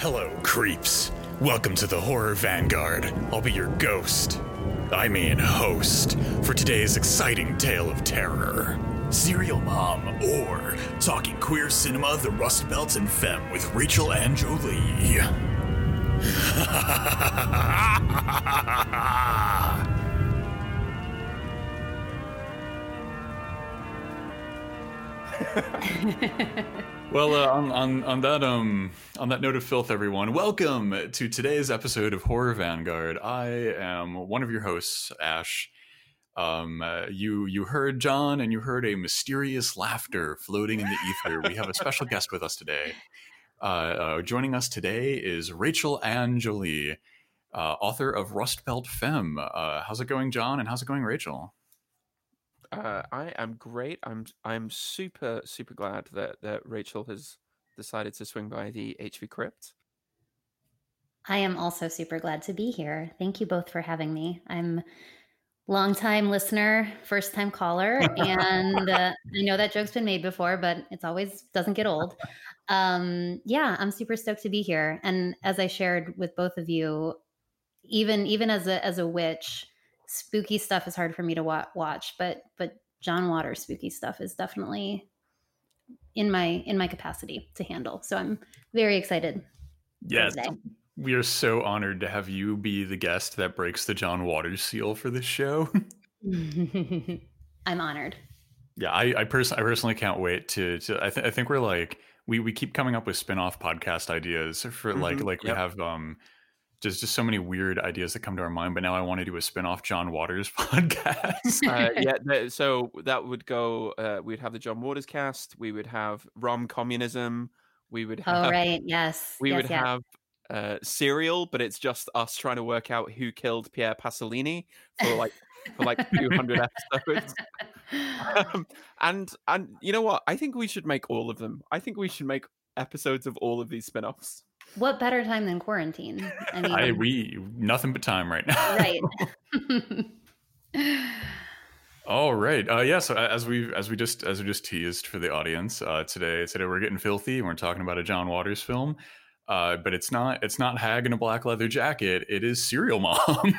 Hello, creeps. Welcome to the Horror Vanguard. I'll be your ghost. I mean, host, for today's exciting tale of terror. Serial Mom, or Talking Queer Cinema, The Rust Belt and Femme with Rachel and Jolie. well, uh, on, on on that um on that note of filth, everyone, welcome to today's episode of Horror Vanguard. I am one of your hosts, Ash. Um, uh, you you heard John, and you heard a mysterious laughter floating in the ether. We have a special guest with us today. Uh, uh, joining us today is Rachel Ann Jolie, uh, author of Rust Belt Femme. Uh, how's it going, John? And how's it going, Rachel? Uh, I am great. I'm I'm super super glad that that Rachel has decided to swing by the HV Crypt. I am also super glad to be here. Thank you both for having me. I'm long time listener, first time caller, and uh, I know that joke's been made before, but it's always doesn't get old. Um, yeah, I'm super stoked to be here. And as I shared with both of you, even even as a as a witch spooky stuff is hard for me to wa- watch, but but John Waters spooky stuff is definitely in my in my capacity to handle. So I'm very excited. Yes. We are so honored to have you be the guest that breaks the John Waters seal for this show. I'm honored. Yeah, I, I, pers- I personally can't wait to. to I, th- I think we're like we we keep coming up with spin-off podcast ideas for mm-hmm. like like yep. we have um there's just so many weird ideas that come to our mind. But now I want to do a spin-off John Waters podcast. uh, yeah, so that would go. Uh, we'd have the John Waters cast. We would have rom communism. We would have. Oh right, yes. We yes, would yes. have uh, serial, but it's just us trying to work out who killed Pierre Pasolini for like for like 200 episodes. Um, and and you know what? I think we should make all of them. I think we should make episodes of all of these spin-offs. What better time than quarantine? I mean, I, we nothing but time right now. right. All right. Uh, yeah. So as we as we just as we just teased for the audience uh, today, today we're getting filthy and we're talking about a John Waters film. Uh, but it's not it's not Hag in a black leather jacket. It is Serial Mom.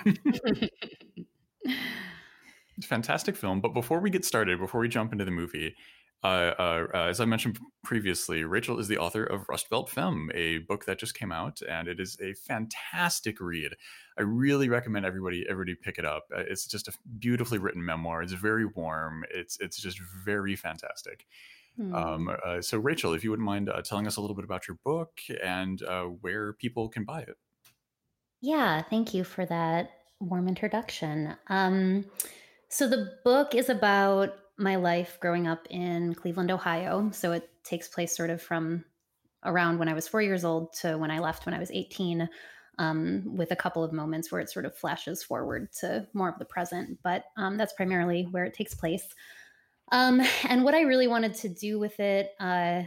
Fantastic film. But before we get started, before we jump into the movie, uh, uh, uh, as I mentioned previously, Rachel is the author of Rust Belt Femme, a book that just came out, and it is a fantastic read. I really recommend everybody everybody pick it up. Uh, it's just a beautifully written memoir. It's very warm. It's it's just very fantastic. Mm. Um, uh, so, Rachel, if you wouldn't mind uh, telling us a little bit about your book and where people can buy it. Yeah, thank you for that warm introduction. Um, so, the book is about my life growing up in Cleveland, Ohio. So it takes place sort of from around when I was four years old to when I left when I was 18, um, with a couple of moments where it sort of flashes forward to more of the present. But um, that's primarily where it takes place. Um, and what I really wanted to do with it, uh,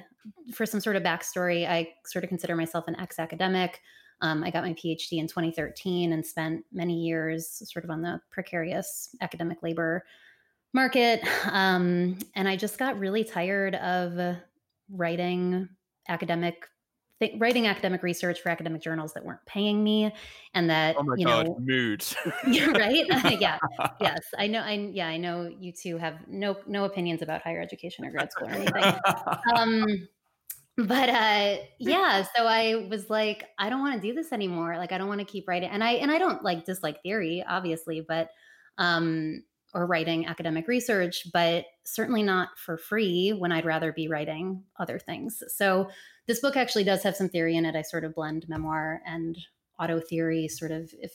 for some sort of backstory, I sort of consider myself an ex academic. Um, I got my PhD in 2013 and spent many years sort of on the precarious academic labor market. Um, and I just got really tired of writing academic th- writing academic research for academic journals that weren't paying me and that oh my you God, know mood right? Yeah. Yes i know i yeah i know you two have no no opinions about higher education or grad school or anything. Um but uh yeah so i was like i don't want to do this anymore. Like i don't want to keep writing and i and i don't like dislike theory obviously but um or writing academic research, but certainly not for free when I'd rather be writing other things. So this book actually does have some theory in it. I sort of blend memoir and auto theory, sort of if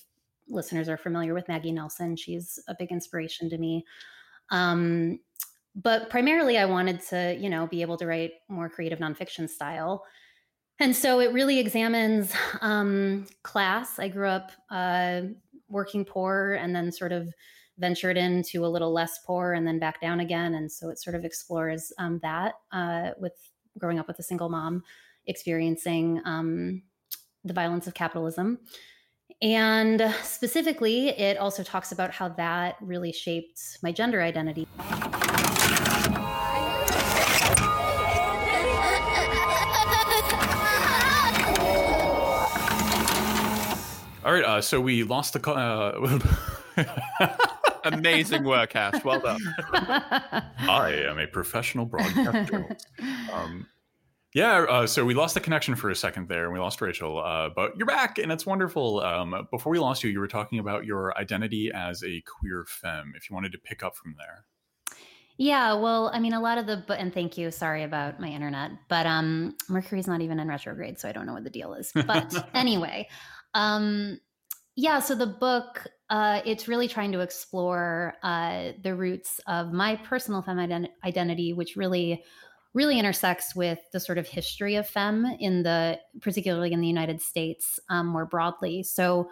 listeners are familiar with Maggie Nelson, she's a big inspiration to me. Um, but primarily I wanted to, you know, be able to write more creative nonfiction style. And so it really examines um, class. I grew up uh, working poor and then sort of ventured into a little less poor and then back down again. And so it sort of explores um, that uh, with growing up with a single mom, experiencing um, the violence of capitalism. And specifically, it also talks about how that really shaped my gender identity. All right, uh, so we lost the. Uh, Amazing work, Ash. Well done. I am a professional broadcast journalist. Um, yeah, uh, so we lost the connection for a second there, and we lost Rachel. Uh, but you're back, and it's wonderful. Um, before we lost you, you were talking about your identity as a queer femme. If you wanted to pick up from there. Yeah, well, I mean, a lot of the and thank you. Sorry about my internet, but um, Mercury's not even in retrograde, so I don't know what the deal is. But anyway, um, yeah. So the book, uh, it's really trying to explore uh, the roots of my personal femme ident- identity, which really really intersects with the sort of history of femme in the particularly in the united states um, more broadly so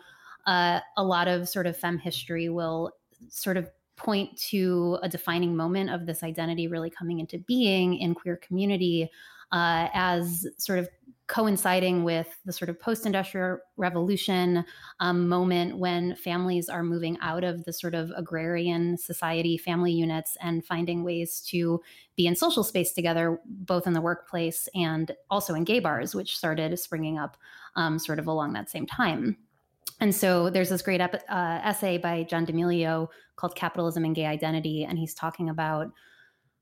uh, a lot of sort of femme history will sort of point to a defining moment of this identity really coming into being in queer community uh, as sort of coinciding with the sort of post-industrial revolution um, moment when families are moving out of the sort of agrarian society family units and finding ways to be in social space together both in the workplace and also in gay bars which started springing up um, sort of along that same time and so there's this great ep- uh, essay by John D'Emilio called Capitalism and Gay Identity. And he's talking about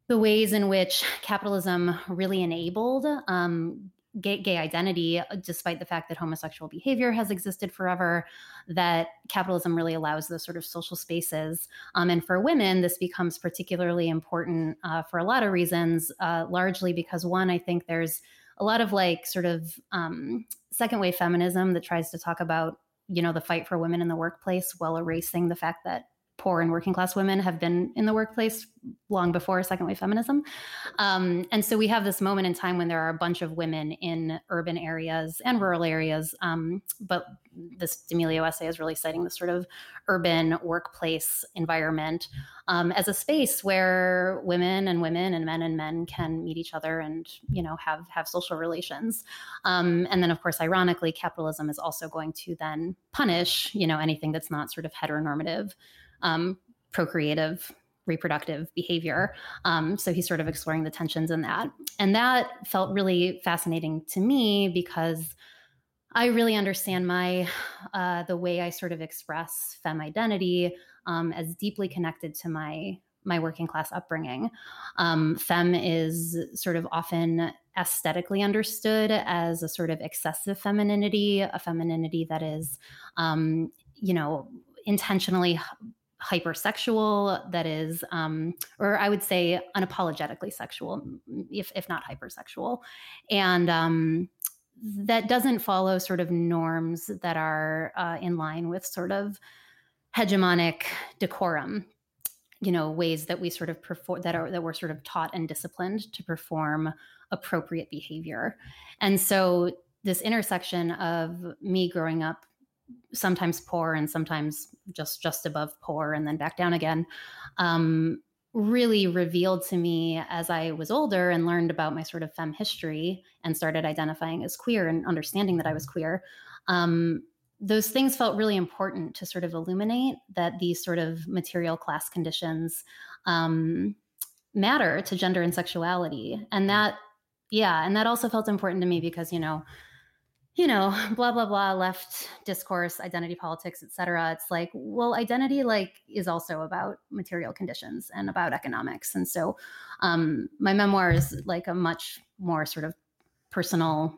the ways in which capitalism really enabled um, gay, gay identity, uh, despite the fact that homosexual behavior has existed forever, that capitalism really allows those sort of social spaces. Um, and for women, this becomes particularly important uh, for a lot of reasons, uh, largely because one, I think there's a lot of like sort of um, second wave feminism that tries to talk about you know the fight for women in the workplace while erasing the fact that poor and working class women have been in the workplace long before second wave feminism. Um, and so we have this moment in time when there are a bunch of women in urban areas and rural areas. Um, but this D'Emilio essay is really citing the sort of urban workplace environment um, as a space where women and women and men and men can meet each other and you know have have social relations. Um, and then of course, ironically, capitalism is also going to then punish you know anything that's not sort of heteronormative um, procreative reproductive behavior. Um, so he's sort of exploring the tensions in that. And that felt really fascinating to me because I really understand my uh, the way I sort of express femme identity um, as deeply connected to my my working class upbringing. Um, is sort of often aesthetically understood as a sort of excessive femininity, a femininity that is, um, you know, intentionally hypersexual that is um, or i would say unapologetically sexual if, if not hypersexual. And um, that doesn't follow sort of norms that are uh, in line with sort of hegemonic decorum you know ways that we sort of perform that are that we're sort of taught and disciplined to perform appropriate behavior. And so this intersection of me growing up sometimes poor and sometimes just just above poor and then back down again um, really revealed to me as I was older and learned about my sort of fem history and started identifying as queer and understanding that I was queer. Um, those things felt really important to sort of illuminate that these sort of material class conditions um, matter to gender and sexuality. And that, yeah, and that also felt important to me because, you know, you know, blah blah blah, left discourse, identity politics, etc. It's like, well, identity like is also about material conditions and about economics, and so um, my memoir is like a much more sort of personal,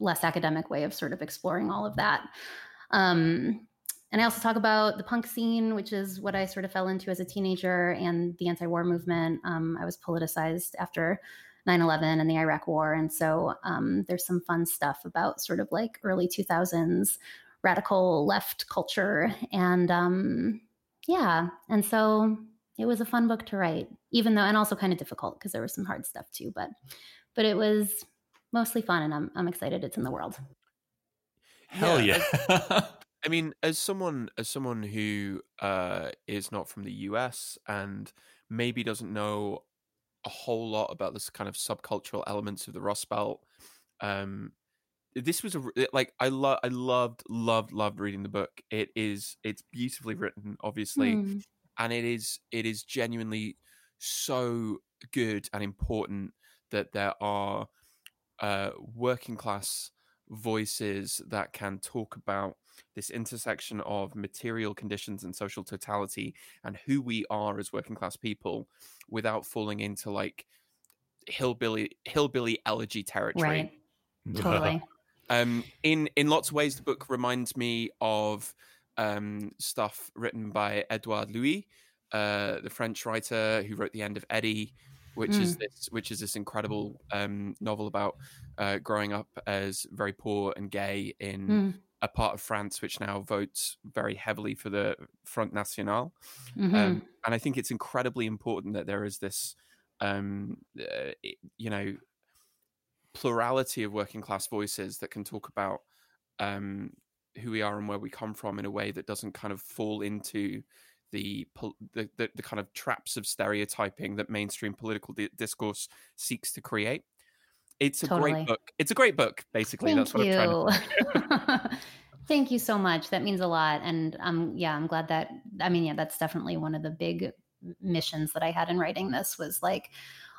less academic way of sort of exploring all of that. Um, and I also talk about the punk scene, which is what I sort of fell into as a teenager, and the anti-war movement. Um, I was politicized after 9-11 and the iraq war. And so um, there's some fun stuff about sort of like early 2000s radical left culture. And um, yeah and so it was a fun book to write even though and also kind of difficult because there was some hard stuff too but but it was mostly fun and i'm, I'm excited it's in the world. Hell yeah, yeah. I mean, as someone as someone who uh, is not from the US and maybe doesn't know a whole lot about this kind of subcultural elements of the Rust Belt. Um, this was a like I love I loved loved loved reading the book. It is it's beautifully written, obviously, mm. and it is it is genuinely so good and important that there are uh, working class voices that can talk about this intersection of material conditions and social totality and who we are as working class people without falling into like hillbilly hillbilly elegy territory. Right. Totally. Um in in lots of ways the book reminds me of um stuff written by edouard louis uh the french writer who wrote the end of eddie which mm. is this which is this incredible um novel about uh growing up as very poor and gay in mm a part of France which now votes very heavily for the Front National. Mm-hmm. Um, and I think it's incredibly important that there is this, um, uh, you know, plurality of working class voices that can talk about um, who we are and where we come from in a way that doesn't kind of fall into the the, the, the kind of traps of stereotyping that mainstream political di- discourse seeks to create. It's a totally. great book. It's a great book, basically. Thank That's what you. I'm trying to Thank you so much. That means a lot. And um yeah, I'm glad that I mean, yeah, that's definitely one of the big missions that I had in writing this was like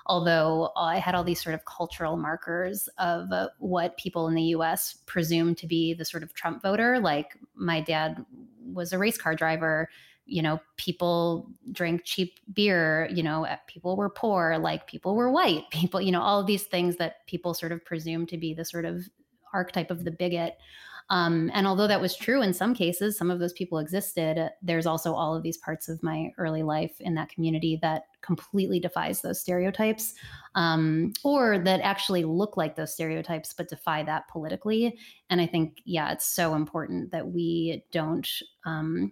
although I had all these sort of cultural markers of uh, what people in the US presume to be the sort of Trump voter. Like my dad was a race car driver you know people drank cheap beer you know people were poor like people were white people you know all of these things that people sort of presume to be the sort of archetype of the bigot. Um, and although that was true in some cases some of those people existed there's also all of these parts of my early life in that community that completely defies those stereotypes um, or that actually look like those stereotypes but defy that politically. And i think yeah it's so important that we don't um,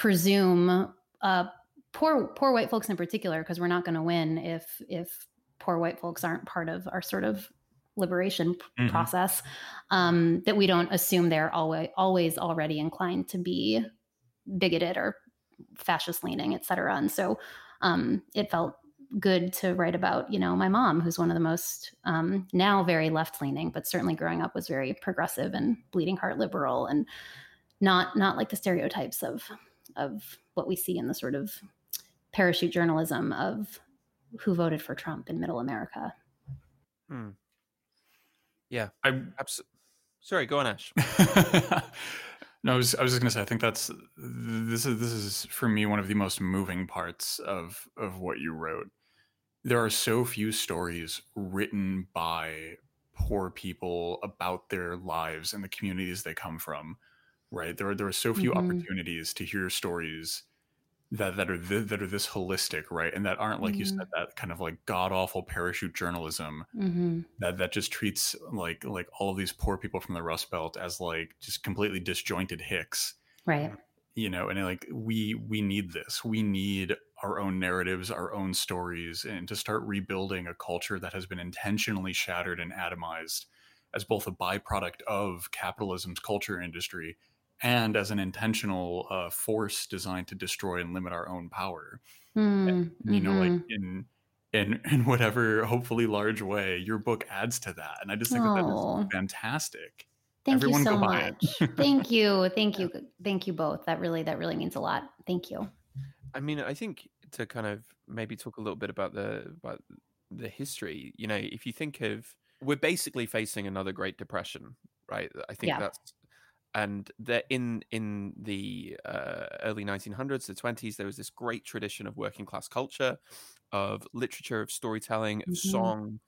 presume uh, poor poor white folks in particular because we're not going to win if if poor white folks aren't part of our sort of liberation mm-hmm. process um, that we don't assume they're always always already inclined to be bigoted or fascist leaning et cetera and so um, it felt good to write about you know my mom who's one of the most um, now very left leaning but certainly growing up was very progressive and bleeding heart liberal and not not like the stereotypes of of what we see in the sort of parachute journalism of who voted for Trump in middle America. Hmm. Yeah, I abs- sorry, go on, Ash. no, I was I was just gonna say I think that's this is this is for me one of the most moving parts of of what you wrote. There are so few stories written by poor people about their lives and the communities they come from right? There are there are so few mm-hmm. opportunities to hear stories that that are th- that are this holistic, right? And that aren't like mm-hmm. you said mm-hmm. that kind of like god awful parachute journalism mm-hmm. that that just treats like like all of these poor people from the Rust Belt as like just completely disjointed hicks, right? You know, and like we we need this. We need our own narratives, our own stories, and to start rebuilding a culture that has been intentionally shattered and atomized as both a byproduct of capitalism's culture industry and as an intentional uh, force designed to destroy and limit our own power. Mm, and, you mm-hmm. know, like mm-hmm. in in in whatever hopefully large way, your book adds to that, and I just think oh. that, that is fantastic. Thank Everyone you so much. Thank you, thank you, thank you both. That really that really means a lot. Thank you. I mean, I think to kind of maybe talk a little bit about the about the history. You know, if you think of we're basically facing another Great Depression, right? I think yeah. that's and that in in the uh, early 1900s the 20s there was this great tradition of working class culture of literature of storytelling of mm-hmm. song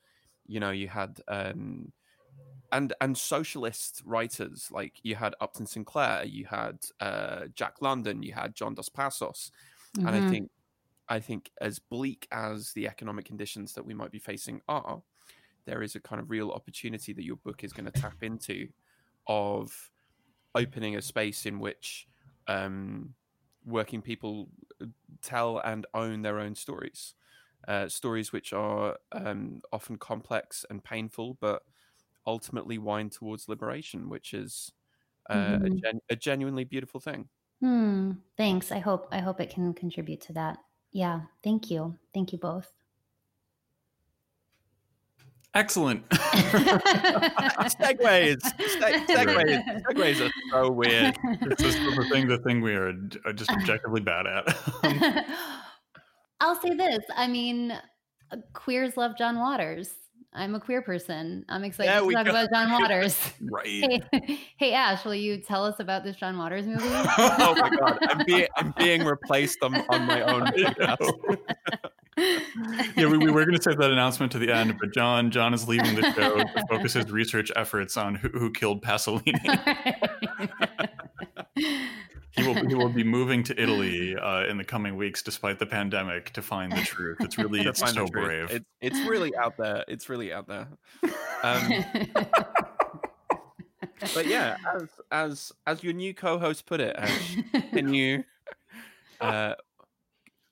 you know you had um, and and socialist writers like you had upton sinclair you had uh, jack london you had john dos passos mm-hmm. and i mm-hmm. think i think as bleak as the economic conditions that we might be facing are there is a kind of real opportunity that your book is going to tap into of opening a space in which um, working people uh, tell and own their own stories. Uh, stories which are um, often complex and painful, but ultimately wind towards liberation, which is uh, mm-hmm. a, gen- a, genuinely beautiful thing. Hmm. Thanks. I hope I hope it can contribute to that. Yeah. Thank you. Thank you both. Excellent. segues. Se- segues. Segues are so weird. It's just the thing, the thing we are just objectively bad at. I'll say this. I mean, queers love John Waters. I'm a queer person. I'm excited yeah, to talk go. about John Waters. right. Hey, hey, Ash, will you tell us about this John Waters movie? oh my god, I'm being I'm being replaced on, on my own yeah, we, we were going to save that announcement to the end, but John John is leaving the show to focus his research efforts on who, who killed Pasolini he will he will be moving to Italy uh, in the coming weeks, despite the pandemic, to find the truth. It's really it's so brave. It, it's really out there. It's really out there. Um, but yeah, as as as your new co-host put it, Ash, can you uh,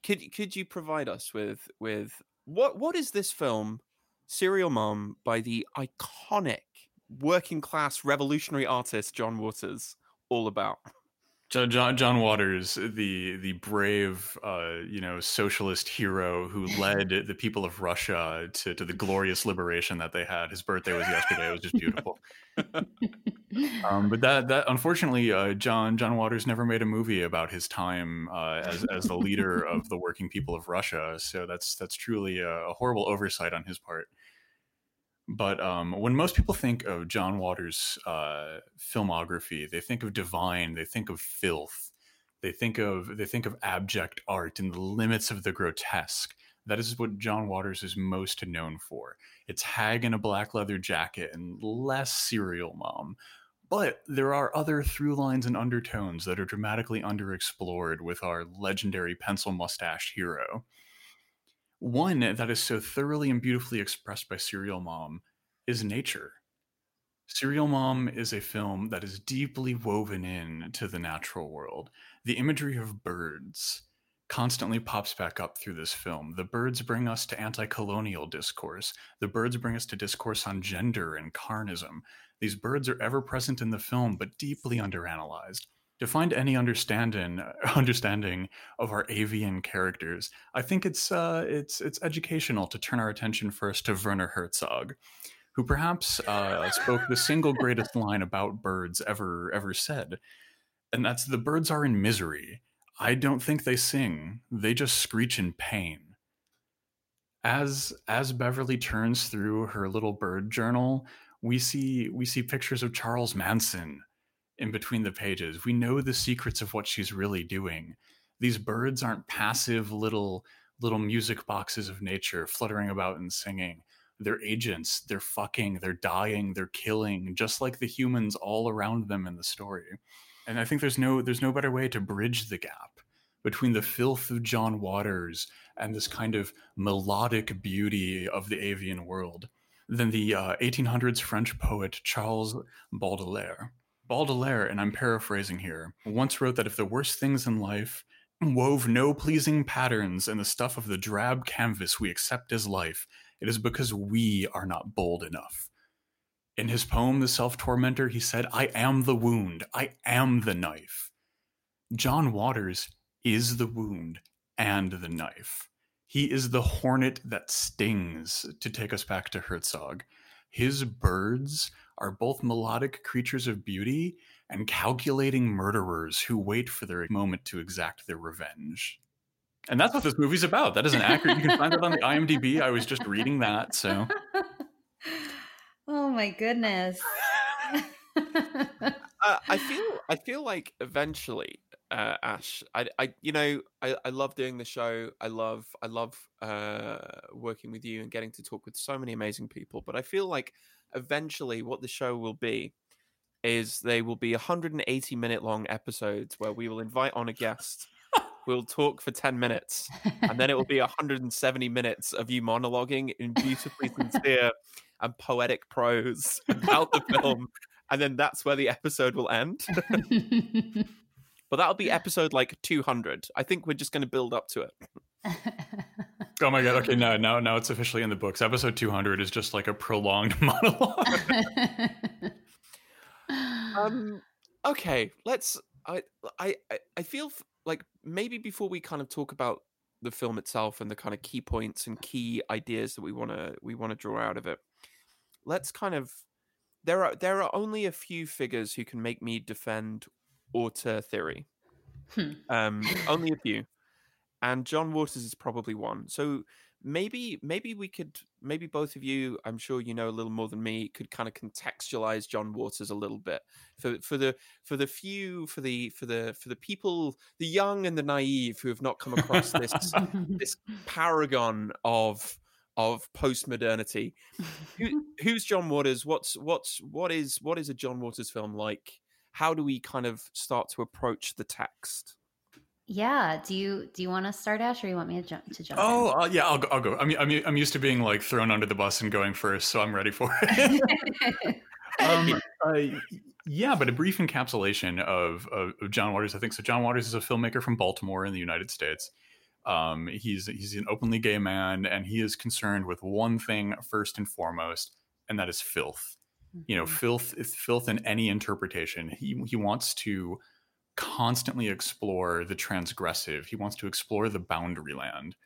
could could you provide us with with what what is this film, Serial Mom, by the iconic working class revolutionary artist John Waters, all about? John John Waters, the the brave, uh, you know, socialist hero who led the people of Russia to, to the glorious liberation that they had. His birthday was yesterday. It was just beautiful. um, but that that unfortunately, uh, John John Waters never made a movie about his time uh, as as the leader of the working people of Russia. So that's that's truly a, a horrible oversight on his part. But um, when most people think of John Waters' uh, filmography, they think of divine, they think of filth, they think of they think of abject art and the limits of the grotesque. That is what John Waters is most known for. It's hag in a black leather jacket and less serial mom. But there are other through lines and undertones that are dramatically underexplored with our legendary pencil mustached hero. One that is so thoroughly and beautifully expressed by Serial Mom is nature. Serial Mom is a film that is deeply woven in to the natural world. The imagery of birds constantly pops back up through this film. The birds bring us to anti colonial discourse. The birds bring us to discourse on gender and carnism. These birds are ever present in the film, but deeply underanalyzed to find any understanding understanding of our avian characters, I think it's uh, it's it's educational to turn our attention first to Werner Herzog, who perhaps uh, spoke the single greatest line about birds ever ever said, and that's the birds are in misery. I don't think they sing; they just screech in pain. As as Beverly turns through her little bird journal, we see we see pictures of Charles Manson in between the pages. We know the secrets of what she's really doing. These birds aren't passive little little music boxes of nature fluttering about and singing. They're agents. They're fucking. They're dying. They're killing, just like the humans all around them in the story. And I think there's no there's no better way to bridge the gap between the filth of John Waters and this kind of melodic beauty of the avian world than the uh, 1800s French poet Charles Baudelaire. Baudelaire, and I'm paraphrasing here, once wrote that if the worst things in life wove no pleasing patterns in the stuff of the drab canvas we accept as life, it is because we are not bold enough. In his poem, The Self Tormentor, he said, I am the wound, I am the knife. John Waters is the wound and the knife. He is the hornet that stings, to take us back to Herzog. His birds are both melodic creatures of beauty and calculating murderers who wait for their moment to exact their revenge. And that's what this movie's about. That is an accurate. You can find that on the IMDb. I was just reading that, so. Oh my goodness. uh, I feel I feel like eventually, uh, Ash, I, I, you know, I, I love doing the show. I love, I love uh, working with you and getting to talk with so many amazing people. But I feel like eventually what the show will be is they will be 180 minute long episodes where we will invite on a guest we'll talk for 10 minutes and then it will be 170 minutes of you monologuing in beautifully sincere and poetic prose about the film and then that's where the episode will end. But that'll be episode like 200 i think we're just going to build up to it Oh my god! Okay, now now now it's officially in the books. Episode two hundred is just like a prolonged monologue. um. Okay, let's. I I I feel like maybe before we kind of talk about the film itself and the kind of key points and key ideas that we want to we want to draw out of it, let's kind of there are there are only a few figures who can make me defend auteur theory. Hmm. Um, only a few and John Waters is probably one. So maybe maybe we could maybe both of you i'm sure you know a little more than me could kind of contextualize john waters a little bit. For for the for the few for the for the for the people the young and the naive who have not come across this this paragon of of post modernity Who, who's john waters? What's what's what is what is a john waters film like? How do we kind of start to approach the text yeah. Do you do you want to start, Ash, or you want me to jump to jump? Oh, uh, yeah, I'll go. I'll go. I'm I'm I'm used to being like thrown under the bus and going first, so I'm ready for it. um, uh, yeah, but a brief encapsulation of, of, of John Waters. I think so. John Waters is a filmmaker from Baltimore in the United States. Um, he's he's an openly gay man, and he is concerned with one thing first and foremost, and that is filth. Mm-hmm. You know, mm-hmm. filth filth in any interpretation. He he wants to constantly explore the transgressive. He wants to explore the boundary land.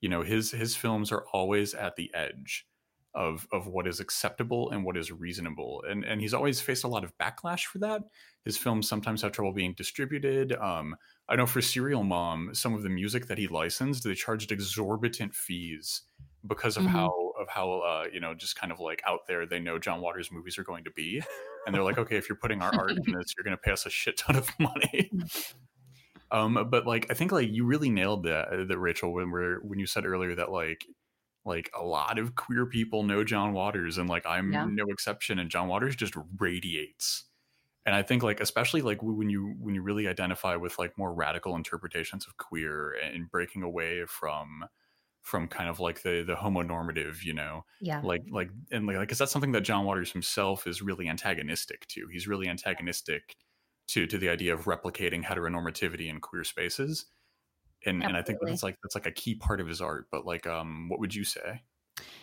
You know, his his films are always at the edge of of what is acceptable and what is reasonable. And and he's always faced a lot of backlash for that. His films sometimes have trouble being distributed. Um, I know for Serial Mom, some of the music that he licensed, they charged exorbitant fees because of mm-hmm. how of how uh, you know just kind of like out there they know John Waters movies are going to be, and they're like, okay, if you're putting our art in this, you're going to pay us a shit ton of money. um, but like I think like you really nailed that, uh, that Rachel when we're when you said earlier that like like a lot of queer people know John Waters, and like I'm yeah. no exception, and John Waters just radiates and i think like especially like when you when you really identify with like more radical interpretations of queer and breaking away from from kind of like the the homonormative, you know, yeah, like like and like because that's something that John Waters himself is really antagonistic to. He's really antagonistic to to the idea of replicating heteronormativity in queer spaces, and Absolutely. and I think that's like that's like a key part of his art. But like, um, what would you say?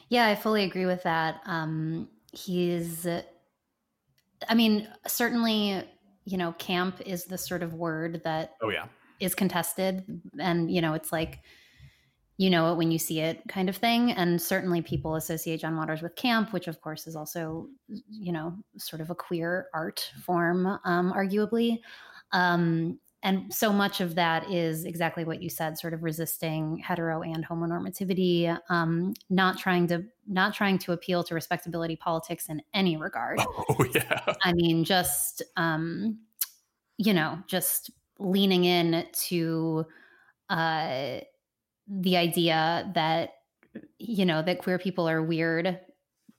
Yeah, I fully agree with that. Um, he's, I mean, certainly, you know, camp is the sort of word that oh yeah is contested, and you know, it's like you know it when you see it kind of thing and certainly people associate john waters with camp which of course is also you know sort of a queer art form um, arguably. Um, and so much of that is exactly what you said sort of resisting hetero and homonormativity um, not trying to not trying to appeal to respectability politics in any regard. Oh yeah. I mean just um, you know just leaning in to uh the idea that you know that queer people are weird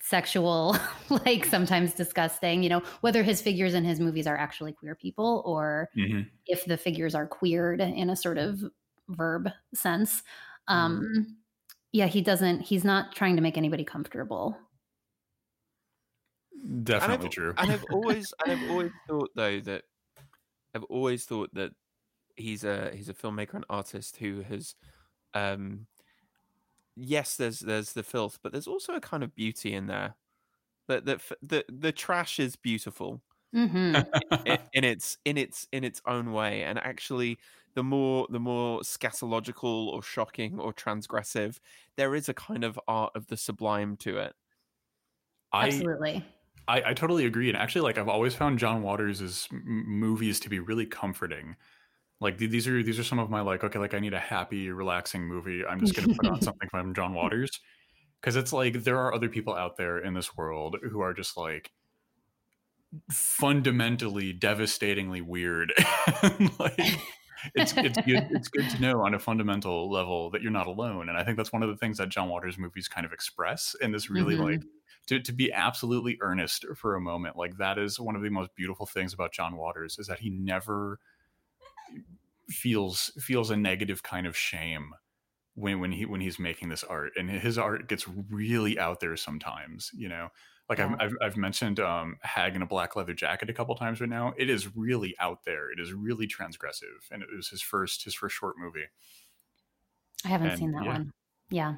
sexual like sometimes disgusting you know whether his figures in his movies are actually queer people or mm-hmm. if the figures are queered in a sort of verb sense um mm-hmm. yeah he doesn't he's not trying to make anybody comfortable definitely and true and i've always and i've always thought though that i've always thought that he's a he's a filmmaker and artist who has um, yes, there's there's the filth, but there's also a kind of beauty in there. That that the the trash is beautiful mm-hmm. in, in, its in its in its own way, and actually, the more the more scatological or shocking or transgressive, there is a kind of art of the sublime to it. Absolutely. I, I, totally agree, and actually, like I've always found John Waters' movies to be really comforting like these are these are some of my like okay like i need a happy relaxing movie. I'm just going to put on something from john waters. Because it's like there are other people out there in this world who are just like fundamentally devastatingly weird. Like it's it's good it's good to know on a fundamental level that you're not alone and i think that's one of the things that john waters movies kind of express in this really mm-hmm. like to, to be absolutely earnest for a moment like that is one of the most beautiful things about john waters is that he never feels feels a negative kind of shame when when he when he's making this art and his art gets really out there sometimes you know? Like yeah. I've, I've, I've mentioned um hag in a black leather jacket a couple times right now it is really out there. It is really transgressive and it was his first his first short movie. I haven't and, seen that yeah. one. Yeah.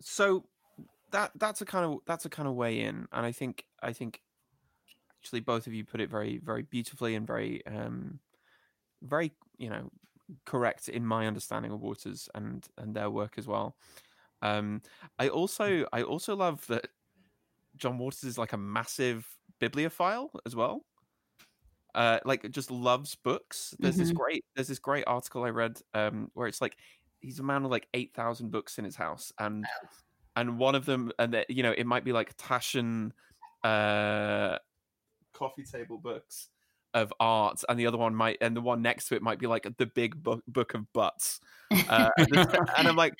So that that's a kind of that's a kind of way in and i think i think actually both of you put it very very beautifully and very um very you know correct in my understanding of waters and and their work as well um i also i also love that john waters is like a massive bibliophile as well uh like just loves books there's mm-hmm. this great there's this great article i read um where it's like he's a man with like eight thousand books in his house, and Oh. and one of them, and that you know, it might be like Taschen, uh, coffee table books. of art, and the other one might, and the one next to it might be like the big book book of butts, uh, and, I'm like,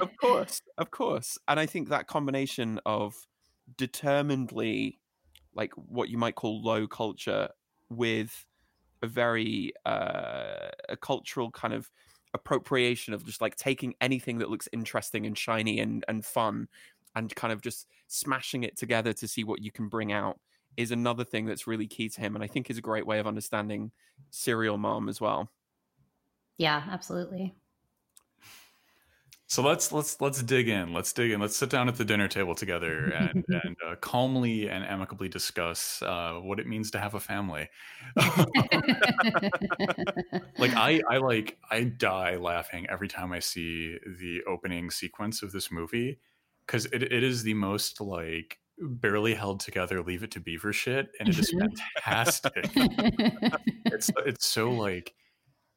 of course, of course, and I think that combination of determinedly, like what you might call low culture, with a very uh, a cultural kind of appropriation of just like taking anything that looks interesting and shiny and and fun and kind of just smashing it together to see what you can bring out is another thing that's really key to him and i think is a great way of understanding serial mom as well yeah, absolutely. So let's let's let's dig in. Let's dig in. Let's sit down at the dinner table together and and uh, calmly and amicably discuss uh, what it means to have a family. like I I like I die laughing every time I see the opening sequence of this movie because it, it is the most like barely held together leave it to beaver shit and it is Mhm. fantastic it's it's so like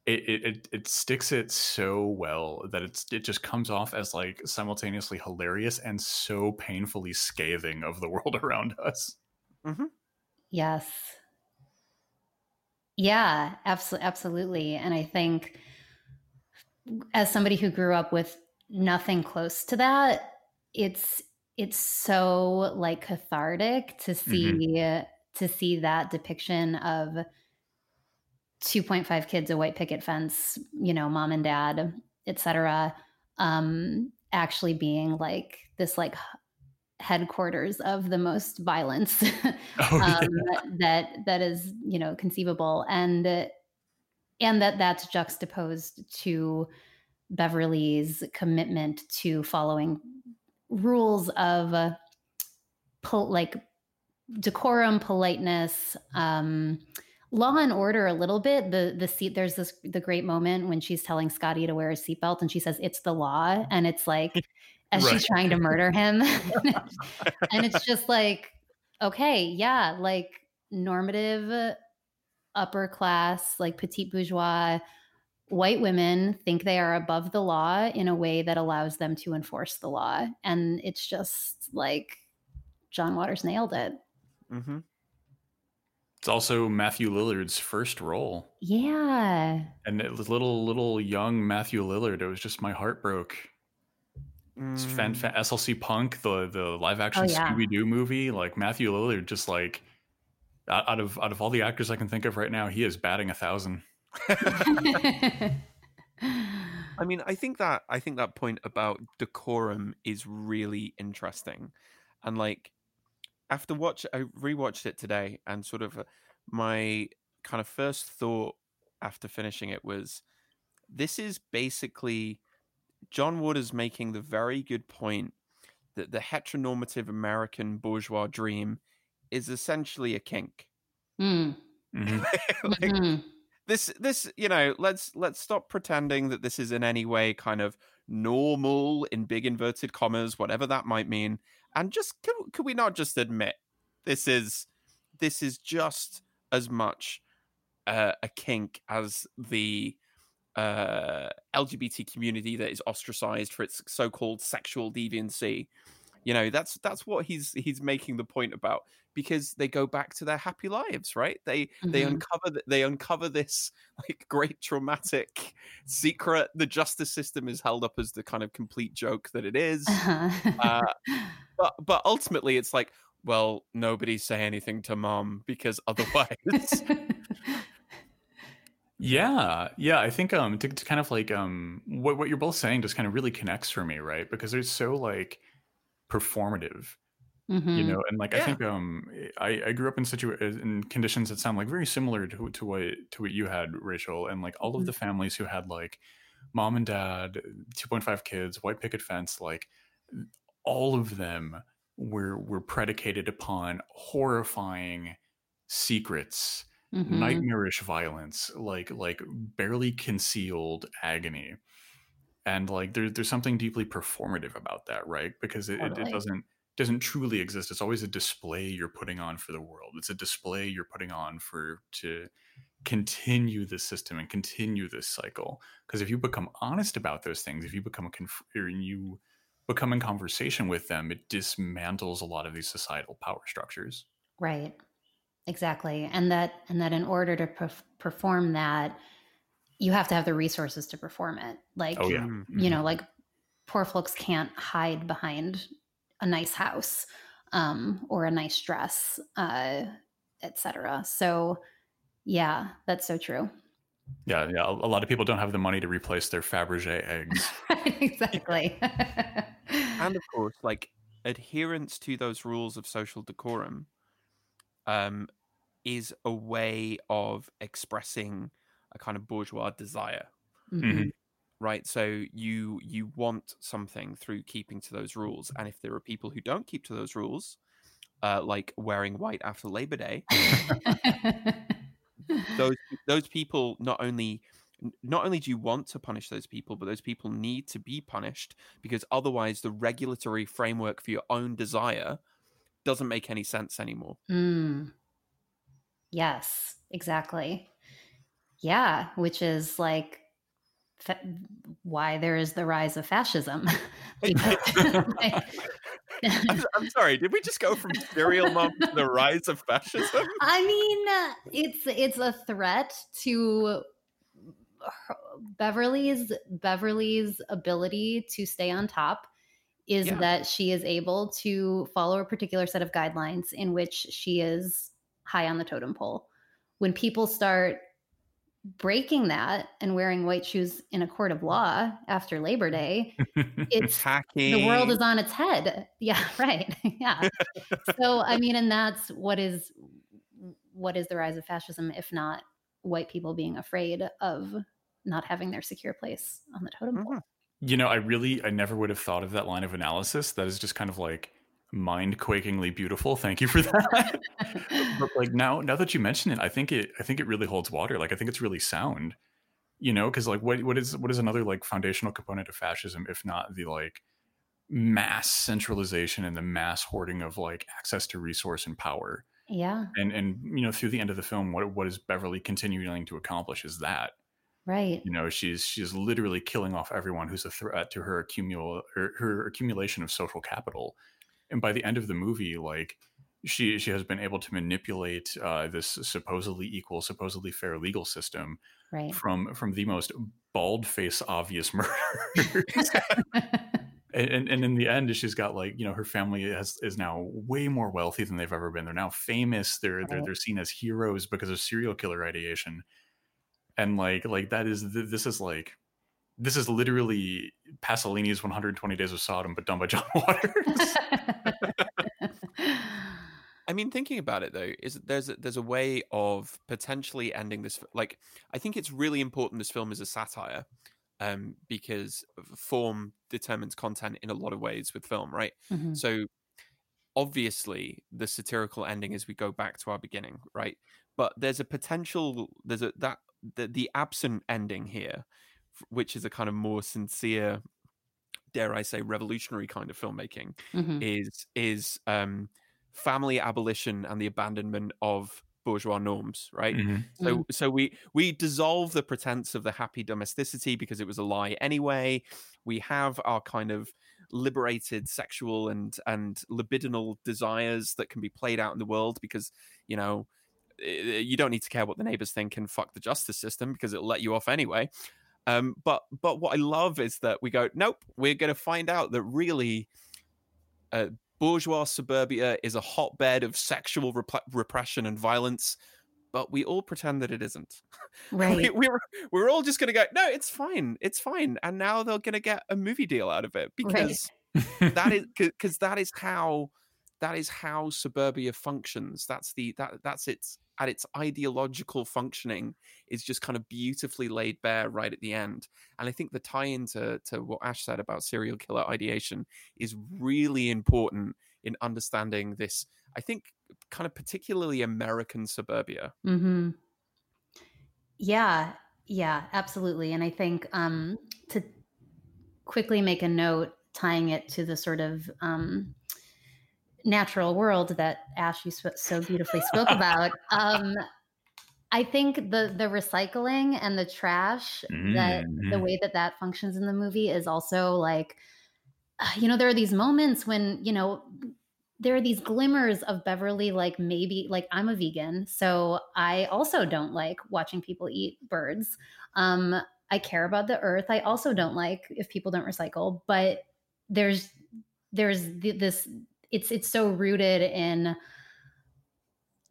it, it it it sticks it so well that it's it just comes off as like simultaneously hilarious and so painfully scathing of the world around us. Yes. Yeah, absolutely, absolutely. And I think as somebody who grew up with nothing close to that, it's it's so like cathartic to see to see that depiction of 2.5 kids, a white picket fence, you know, mom and dad, etc. Um, actually being like this like headquarters of the most violence Oh, yeah. um, that that is you know conceivable and and that that's juxtaposed to Beverly's commitment to following rules of uh, pol- like decorum politeness um law and order a little bit. The the seat there's this the great moment when she's telling Scotty to wear a seatbelt and she says it's the law and it's like as she's trying to murder him. And it's just like okay yeah like normative upper class like petite bourgeois white women think they are above the law in a way that allows them to enforce the law and it's just like john waters nailed it mm-hmm. It's also Matthew Lillard's first role, yeah and it was little little young Matthew Lillard. It was just my heart broke. It's fan, Mm. fan, SLC Punk, the the live action Oh, yeah. Scooby Doo movie. Like Matthew Lillard, just like out out of out of all the actors I can think of right now, he is batting a thousand. I mean, I think that I think that point about decorum is really interesting, and like after watch, I rewatched it today, and sort of uh, my kind of first thought after finishing it was, this is basically John Waters making the very good point that the heteronormative American bourgeois dream is essentially a kink. Mm, like, mhm. This this you know let's let's stop pretending that this is in any way kind of normal in big inverted commas whatever that might mean and just can, can we not just admit this is this is just as much uh, a kink as the uh, LGBT community that is ostracized for its so-called sexual deviancy. You know, that's that's what he's he's making the point about because they go back to their happy lives, right? They they Mhm. uncover th- they uncover this like great traumatic secret. The justice system is held up as the kind of complete joke that it is. Uh, but but ultimately, it's like, well, nobody say anything to mom because otherwise, Yeah, yeah. I think um to, to kind of like um what what you're both saying just kind of really connects for me, right? Because it's so like performative, Mhm. you know. And like I think um I I grew up in situ in conditions that sound like very similar to to what to what you had, Rachel, and like all of Mhm. the families who had like mom and dad, 2.5 kids, white picket fence, like all of them were were predicated upon horrifying secrets Mhm. nightmarish violence like like barely concealed agony and like there, there's something deeply performative about that right because it, it, it doesn't doesn't truly exist. It's always a display you're putting on for the world. It's a display you're putting on for to continue the system and continue this cycle. Because if you become honest about those things, if you become a conf- or you become in conversation with them, it dismantles a lot of these societal power structures. Right. Exactly. And that and that in order to perf- perform that, you have to have the resources to perform it. Like Oh yeah. Mm. you know, like poor folks can't hide behind a nice house um, or a nice dress, uh, etc. So, yeah, that's so true. Yeah, yeah. A a lot of people don't have the money to replace their Fabergé eggs. right, exactly. and of course like adherence to those rules of social decorum um is a way of expressing a kind of bourgeois desire Mhm. Right so you you want something through keeping to those rules and if there are people who don't keep to those rules uh, like wearing white after labor day those those people not only not only do you want to punish those people but those people need to be punished because otherwise the regulatory framework for your own desire doesn't make any sense anymore Mm. Yes, exactly. Yeah, which is like fa- why there is the rise of fascism. Like- I'm, I'm sorry did we just go from serial mom to the rise of fascism I mean, it's it's a threat to Beverly's Beverly's ability to stay on top is Yeah. that she is able to follow a particular set of guidelines in which she is high on the totem pole. When people start breaking that and wearing white shoes in a court of law after Labor Day, it's hacking the world is on its head. Yeah, right. yeah. so I mean, and that's what is what is the rise of fascism if not white people being afraid of not having their secure place on the totem pole. Mhm. You know, I really, I never would have thought of that line of analysis. That is just kind of like mind quakingly beautiful. Thank you for that. but like now, now that you mention it, I think it, I think it really holds water. Like I think it's really sound. You know, because like what, what is, what is another like foundational component of fascism if not the like mass centralization and the mass hoarding of like access to resource and power. yeah, And and you know, through the end of the film, what what is Beverly continuing to accomplish is that right. you know she's she's literally killing off everyone who's a threat to her accumul her, her accumulation of social capital and by the end of the movie like she she has been able to manipulate uh, this supposedly equal supposedly fair legal system Right. from from the most bald face obvious murder. and, and and in the end she's got like you know her family has is now way more wealthy than they've ever been they're now famous they're they're, they're seen as heroes because of serial killer ideation and like like that is this is like this is literally Pasolini's 120 Days of Sodom, but done by John Waters. I mean, thinking about it though, is there's a, there's a way of potentially ending this. Like, I think it's really important this film is a satire, um, because form determines content in a lot of ways with film, right? Mhm. So, obviously, the satirical ending is we go back to our beginning, right? But there's a potential. There's a that the, the absent ending here, f- which is a kind of more sincere, dare I say, revolutionary kind of filmmaking Mhm. is is um family abolition and the abandonment of bourgeois norms right Mhm. so so we we dissolve the pretense of the happy domesticity because it was a lie anyway we have our kind of liberated sexual and and libidinal desires that can be played out in the world because you know eh, you don't need to care what the neighbors think and fuck the justice system because it'll let you off anyway um but but what i love is that we go nope we're going to find out that really uh, bourgeois suburbia is a hotbed of sexual rep- repression and violence but we all pretend that it isn't. We, Right. we're we're all just gonna go no it's fine it's fine and now they're gonna get a movie deal out of it because that is because that is how that is how suburbia functions. That's the that that's its at its ideological functioning is just kind of beautifully laid bare right at the end. And i think the tie into to what ash said about serial killer ideation is really important in understanding this i think kind of particularly american suburbia. Hmm Yeah, yeah, absolutely. And I think um, to quickly make a note, tying it to the sort of um, natural world that Ash you so beautifully spoke about. Um, I think the the recycling and the trash mm-hmm. that the way that that functions in the movie is also like, you know, there are these moments when you know there are these glimmers of Beverly, like maybe like I'm a vegan, so I also don't like watching people eat birds. Um, I care about the earth. I also don't like if people don't recycle, but there's there's this it's it's so rooted in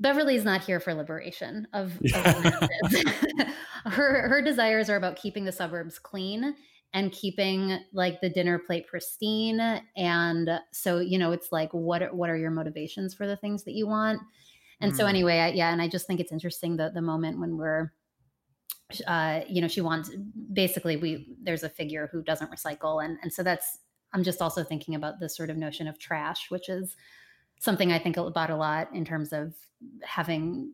Beverly's not here for liberation of, of her her desires are about keeping the suburbs clean and keeping like the dinner plate pristine. And so you know it's like what what are your motivations for the things that you want? And mm. so anyway I, yeah and i just think it's interesting the the moment when we're uh you know she wants basically we there's a figure who doesn't recycle. And and so that's i'm just also thinking about this sort of notion of trash which is something i think about a lot in terms of having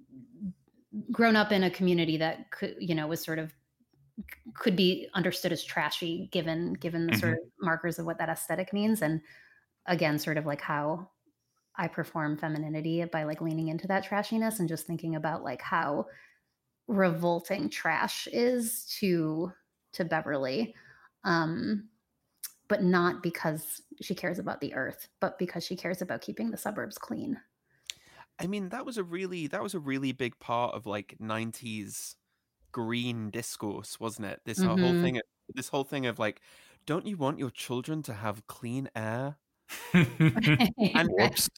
grown up in a community that could you know was sort of could be understood as trashy given given the mm-hmm. sort of markers of what that aesthetic means and again sort of like how i perform femininity by like leaning into that trashiness and just thinking about like how revolting trash is to to beverly um but not because she cares about the earth but because she cares about keeping the suburbs clean i mean that was a really that was a really big part of like 90s green discourse, wasn't it? This mm-hmm. whole thing, this whole thing of like, don't you want your children to have clean air? and, and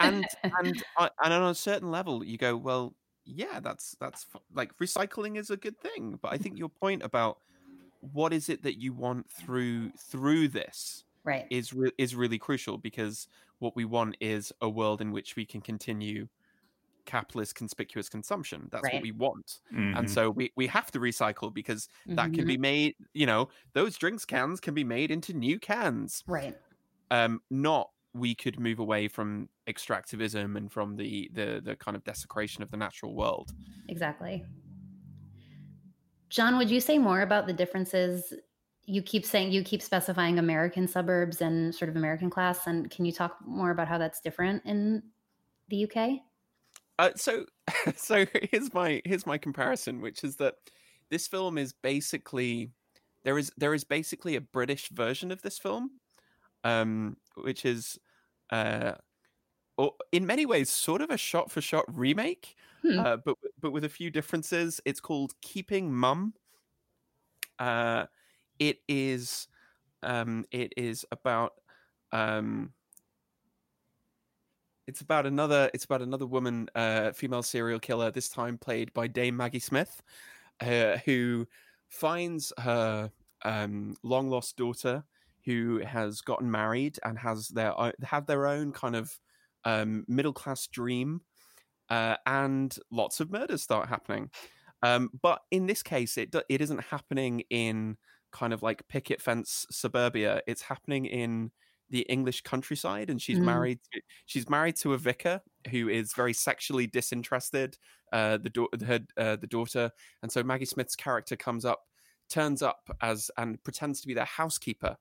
and and on a certain level, you go, well, yeah, that's that's like recycling is a good thing. But I think your point about what is it that you want through through this right is re- is really crucial because what we want is a world in which we can continue capitalist conspicuous consumption. That's right. what we want. Mm-hmm. And so we, we have to recycle because mm-hmm. that can be mm-hmm. made, you know, those drinks cans can be made into new cans. Right. Um, not we could move away from extractivism and from the the the kind of desecration of the natural world. Exactly. John, would you say more about the differences? You keep saying you keep specifying American suburbs and sort of American class, and can you talk more about how that's different in the UK? Uh, so, so here's my here's my comparison, which is that this film is basically there is there is basically a British version of this film, um, which is uh, in many ways sort of a shot for shot remake, hmm. uh, but but with a few differences. It's called Keeping Mum. Uh, it is um, it is about um, it's about another. It's about another woman, uh, female serial killer. This time played by Dame Maggie Smith, uh, who finds her um, long lost daughter, who has gotten married and has their have their own kind of um, middle class dream, uh, and lots of murders start happening. Um, but in this case, it it isn't happening in kind of like picket fence suburbia. It's happening in the English countryside, and she's mm. married. To, she's married to a vicar who is very sexually disinterested. Uh, the da- her uh, the daughter, and so Maggie Smith's character comes up, turns up as and pretends to be their housekeeper.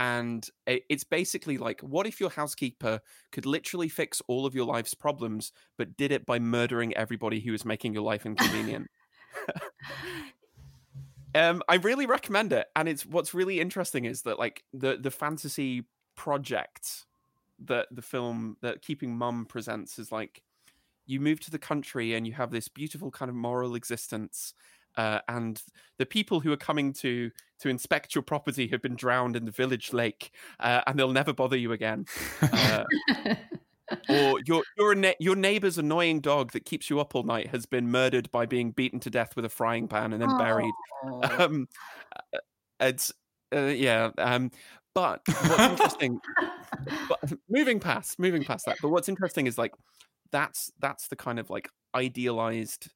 And it's basically like, what if your housekeeper could literally fix all of your life's problems, but did it by murdering everybody who was making your life inconvenient? um, I really recommend it, and it's what's really interesting is that like the the fantasy project that the film that Keeping Mum presents is like you move to the country and you have this beautiful kind of moral existence. Uh, and the people who are coming to to inspect your property have been drowned in the village lake, uh, and they'll never bother you again. Uh, or your your na- your neighbor's annoying dog that keeps you up all night has been murdered by being beaten to death with a frying pan and then buried. Um, uh, it's uh, yeah. Um, but what's interesting, but moving past, moving past that, but what's interesting is like that's that's the kind of like idealized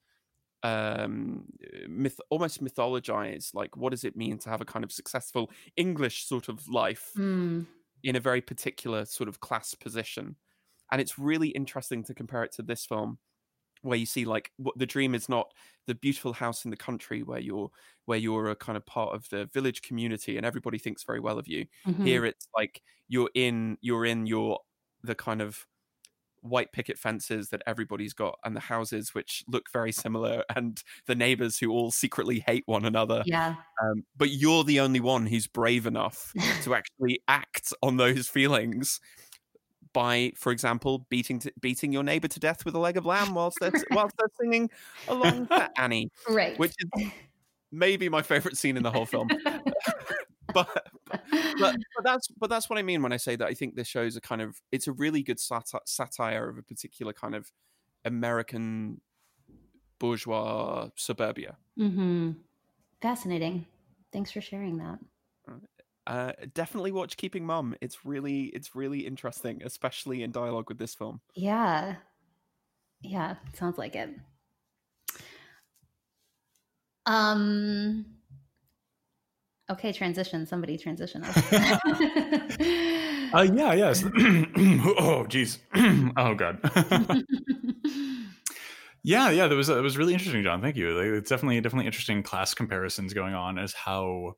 um myth almost mythologized like what does it mean to have a kind of successful english sort of life mm. in a very particular sort of class position and it's really interesting to compare it to this film where you see like what the dream is not the beautiful house in the country where you're where you're a kind of part of the village community and everybody thinks very well of you mm-hmm. here it's like you're in you're in your the kind of white picket fences that everybody's got and the houses which look very similar and the neighbors who all secretly hate one another Yeah. um, but you're the only one who's brave enough to actually act on those feelings by for example beating to, beating your neighbor to death with a leg of lamb whilst they're whilst they're singing along to annie Right. which is maybe my favorite scene in the whole film but, but but that's but that's what I mean when I say that I think this shows a kind of it's a really good sati- satire of a particular kind of American bourgeois suburbia. hmm Fascinating. Thanks for sharing that. Uh, definitely watch Keeping Mum. It's really it's really interesting, especially in dialogue with this film. Yeah. Yeah, sounds like it. Um Okay, transition. Somebody transition us. Uh, yeah, yes. oh, geez. oh, God. yeah, yeah. That was that was really interesting, John. Thank you. Like, it's definitely definitely interesting class comparisons going on as how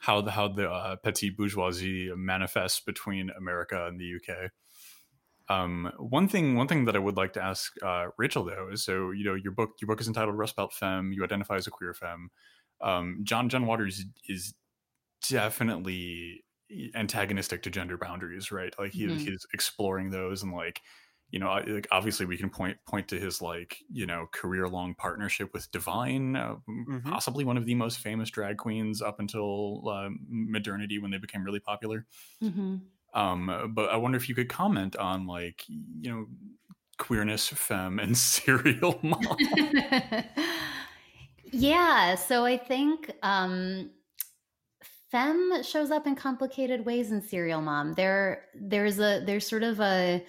how the how the uh, petite bourgeoisie manifests between America and the UK. Um, one thing one thing that I would like to ask uh, Rachel though is so you know your book your book is entitled Rust Belt Femme. You identify as a queer femme. Um, John John Waters is definitely antagonistic to gender boundaries, right? Like he, Mhm. he's exploring those and like you know, like obviously we can point point to his like you know career long partnership with Divine, uh, Mhm. possibly one of the most famous drag queens up until uh, modernity when they became really popular. Mhm. Um, but I wonder if you could comment on like you know queerness, femme, and serial mom. yeah, so I think um femme shows up in complicated ways in serial mom. There there's a there's sort of a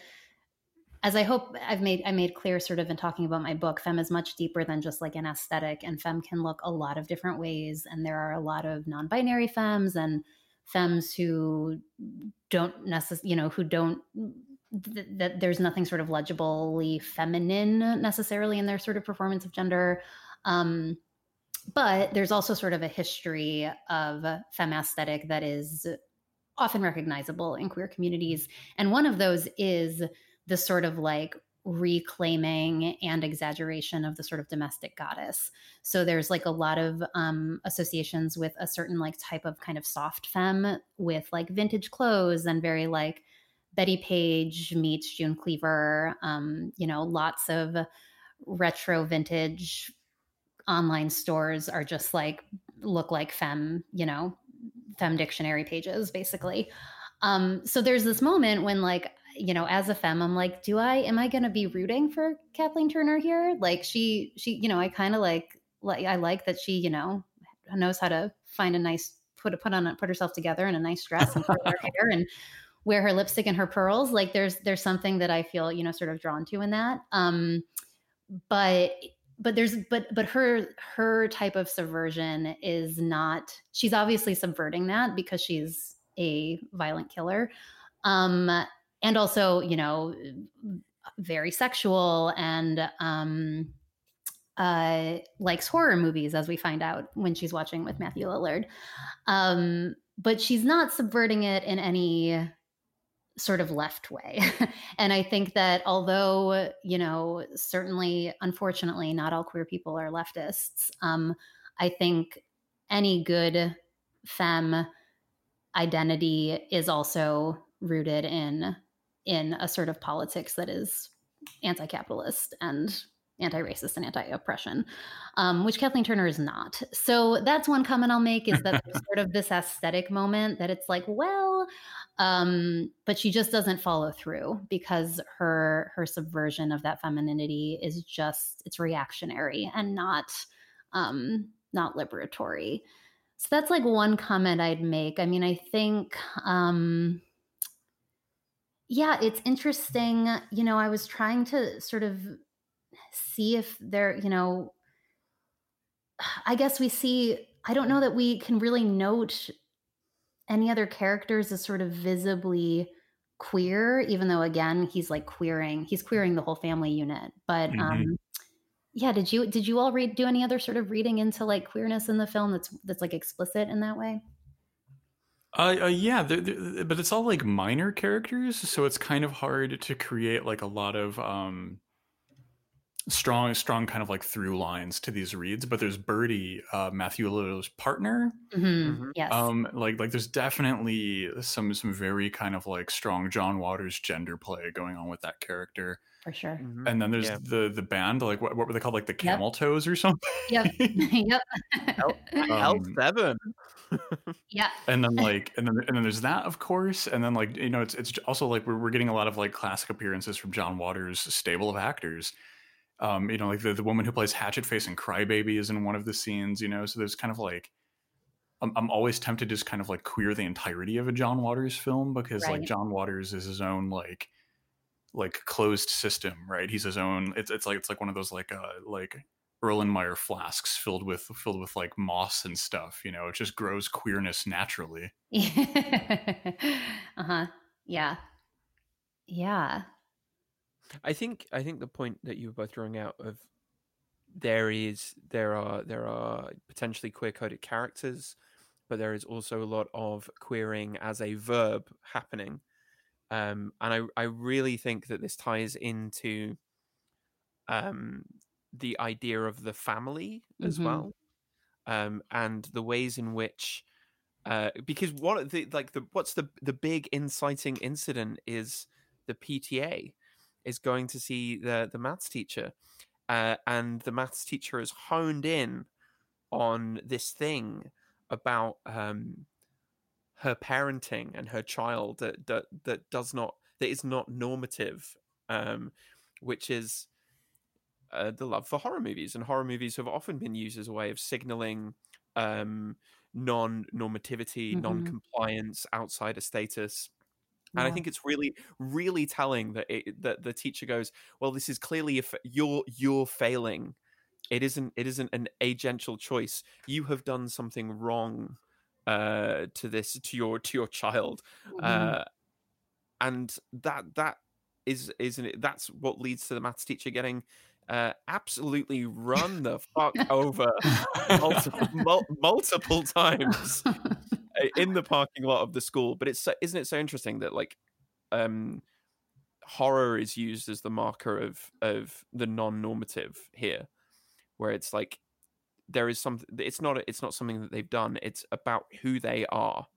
as I hope I've made I made clear sort of in talking about my book, femme is much deeper than just like an aesthetic and femme can look a lot of different ways and there are a lot of non-binary femmes and femmes who don't necessarily you know who don't th- that there's nothing sort of legibly feminine necessarily in their sort of performance of gender. Um but there's also sort of a history of femme aesthetic that is often recognizable in queer communities. And one of those is the sort of like reclaiming and exaggeration of the sort of domestic goddess. So there's like a lot of um, associations with a certain like type of kind of soft femme with like vintage clothes and very like Bettie Page meets June Cleaver. Um, you know, lots of retro vintage online stores are just like look like femme, you know, femme dictionary pages basically. Um, so there's this moment when like you know as a femme i'm like do i am i going to be rooting for kathleen turner here? Like she she you know i kind of like like i like that she you know knows how to find a nice put put on put herself together in a nice dress and her hair and wear her lipstick and her pearls. Like there's there's something that i feel you know sort of drawn to in that. Um but but there's but but her her type of subversion is not she's obviously subverting that because she's a violent killer. Um and also you know very sexual and um uh likes horror movies as we find out when she's watching with matthew lillard. Um but she's not subverting it in any sort of left way. And i think that although you know certainly unfortunately not all queer people are leftists um i think any good femme identity is also rooted in in a sort of politics that is anti-capitalist and anti-racist and anti-oppression, um, which Kathleen Turner is not. So that's one comment I'll make is that there's sort of this aesthetic moment that it's like, well, um, but she just doesn't follow through because her her subversion of that femininity is just it's reactionary and not um, not liberatory. So that's like one comment I'd make. I mean, I think um, yeah, it's interesting. You know, I was trying to sort of see if there, you know, I guess we see, I don't know that we can really note any other characters as sort of visibly queer, even though again, he's like queering, he's queering the whole family unit. But Mhm. um yeah, did you did you all read do any other sort of reading into like queerness in the film that's that's like explicit in that way? Uh, uh yeah, they're, they're, but it's all like minor characters, so it's kind of hard to create like a lot of um strong, strong kind of like through lines to these reads. But there's Birdie, uh, Matthew Lillard's partner. Mm-hmm. Mm-hmm. Yes. Um, like like there's definitely some some very kind of like strong John Waters gender play going on with that character. For sure. Mm-hmm. And then there's yeah. the the band, like what, what were they called, like the Camel yep. Toes or something? Yep. yep. L seven. yeah. And then like and then and then there's that of course, and then like you know it's it's also like we're we're getting a lot of like classic appearances from John Waters' stable of actors um, you know, like the, the woman who plays Hatchet Face and Crybaby is in one of the scenes, you know, so there's kind of like, I'm, I'm always tempted to just kind of like queer the entirety of a John Waters film because right. like John Waters is his own like, like closed system, right? He's his own, it's, it's like, it's like one of those like, uh, like Erlenmeyer flasks filled with, filled with like moss and stuff, you know, it just grows queerness naturally. uh-huh. Yeah. Yeah. I think I think the point that you were both drawing out of there is there are there are potentially queer coded characters, but there is also a lot of queering as a verb happening. Um, and I, I really think that this ties into um, the idea of the family as mm-hmm. well, um, and the ways in which, uh, because what the like the what's the the big inciting incident is the PTA, is going to see the the maths teacher, uh, and the maths teacher has honed in on this thing about um, her parenting and her child that that that does not that is not normative, um, which is uh, the love for horror movies, and horror movies have often been used as a way of signaling um, non-normativity, mm-hmm. non-compliance, outsider status, and yeah. I think it's really, really telling that it, that the teacher goes, "Well, this is clearly if you're you're failing. It isn't it isn't an agential choice. You have done something wrong uh, to this to your to your child, mm-hmm. uh, and that that is isn't it? That's what leads to the maths teacher getting uh, absolutely run the fuck over multiple, mul- multiple times in the parking lot of the school. But it's isn't it so interesting that like um, horror is used as the marker of of the non-normative here, where it's like there is something. It's not it's not something that they've done. It's about who they are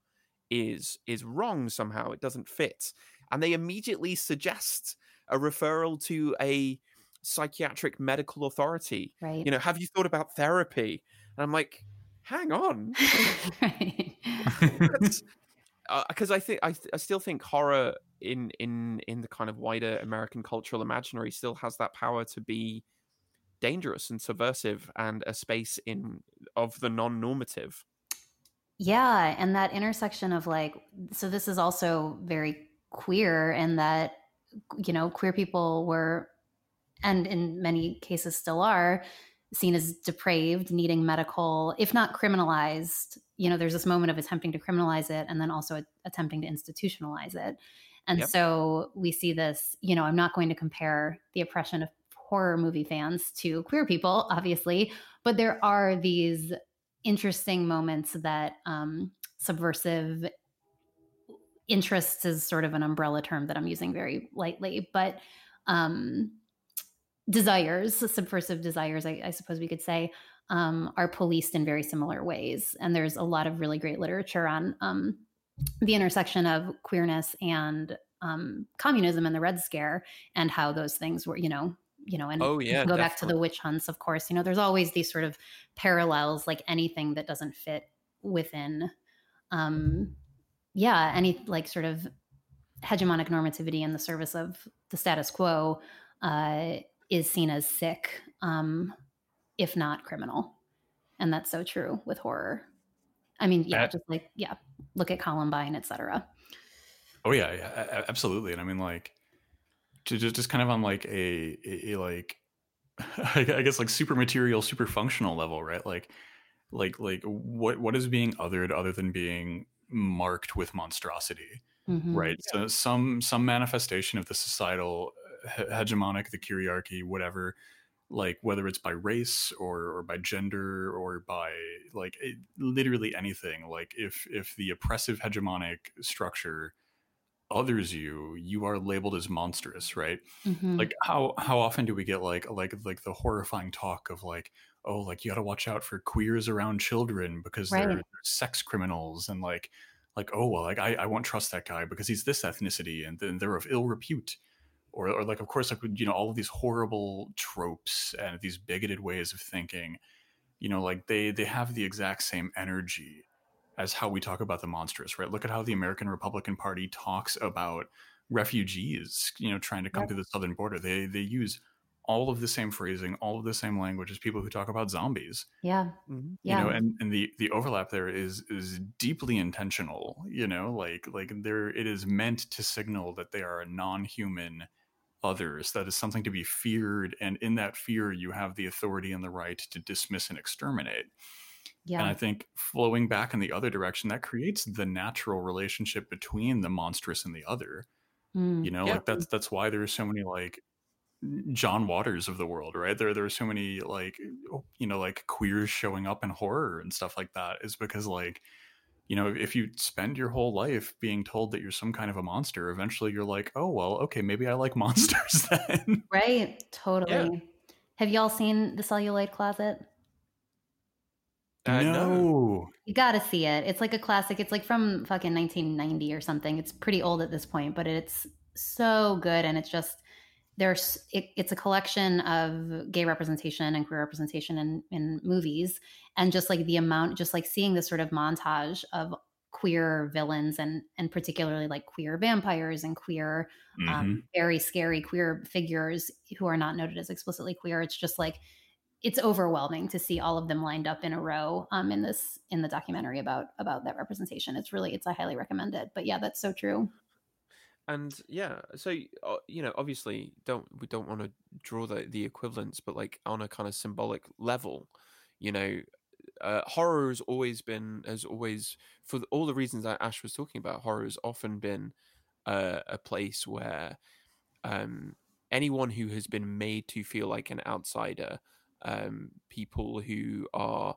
is is wrong somehow. It doesn't fit, and they immediately suggest a referral to a psychiatric medical authority. Right. You know, have you thought about therapy? And I'm like, hang on. Because uh, I think I, I still think horror in in in the kind of wider American cultural imaginary still has that power to be dangerous and subversive and a space in of the non-normative. Yeah, and that intersection of like so this is also very queer and that you know queer people were and in many cases still are seen as depraved, needing medical, if not criminalized. You know, there's this moment of attempting to criminalize it and then also attempting to institutionalize it. And yep. so we see this, you know, I'm not going to compare the oppression of horror movie fans to queer people, obviously, but there are these interesting moments that um, subversive interests is sort of an umbrella term that I'm using very lightly, but um, desires, subversive desires, I, I suppose we could say, um, are policed in very similar ways. And there's a lot of really great literature on um, the intersection of queerness and um, communism and the Red Scare, and how those things were, you know, you know, and oh yeah, go definitely. back to the witch hunts, of course. You know, there's always these sort of parallels, like anything that doesn't fit within, um, yeah, any like sort of hegemonic normativity in the service of the status quo uh, is seen as sick, um, if not criminal. And that's so true with horror. I mean, yeah, just like, yeah, look at Columbine, etc. Oh yeah, yeah, absolutely. And I mean, like, just just kind of on like a, a, a like, I guess like super material, super functional level, right? Like, like, like what what is being othered other than being marked with monstrosity, mm-hmm. right? So some some manifestation of the societal hegemonic, the kyriarchy, whatever, like whether it's by race or or by gender or by like it, literally anything like if if the oppressive hegemonic structure others you you are labeled as monstrous right? Mhm. like how how often do we get like like like the horrifying talk of like oh like you got to watch out for queers around children because they're, they're sex criminals and like like oh well like I, I won't trust that guy because he's this ethnicity and then they're of ill repute. Or, or like of course like you know all of these horrible tropes and these bigoted ways of thinking you know like they they have the exact same energy as how we talk about the monstrous right look at how the american republican party talks about refugees you know trying to come Yep. to the southern border they they use all of the same phrasing all of the same language as people who talk about zombies Yeah. Mhm. Yeah. you know and, and the the overlap there is is deeply intentional you know like like there it is meant to signal that they are a non-human others that is something to be feared and in that fear you have the authority and the right to dismiss and exterminate yeah. and i think flowing back in the other direction that creates the natural relationship between the monstrous and the other Mm. you know Yeah. like that's that's why there are so many like john waters of the world right there there are so many like you know like queers showing up in horror and stuff like that is because like you know if you spend your whole life being told that you're some kind of a monster eventually you're like oh well okay maybe i like monsters then Right. Totally. Have y'all seen the celluloid closet? Uh, no, You gotta see it. It's like a classic. It's like from fucking 1990 or something. It's pretty old at this point, but it's so good. And it's just there's it, it's a collection of gay representation and queer representation in in movies, and just like the amount, just like seeing this sort of montage of queer villains and and particularly like queer vampires and queer Mhm. um, very scary queer figures who are not noted as explicitly queer. It's just like it's overwhelming to see all of them lined up in a row um, in this in the documentary about about that representation. It's really it's I highly recommend it. But yeah, that's so true. and yeah so you know obviously don't we don't want to draw the the equivalence but like on a kind of symbolic level you know uh, horror has always been has always for the- all the reasons that ash was talking about horror has often been uh, a place where um anyone who has been made to feel like an outsider um people who are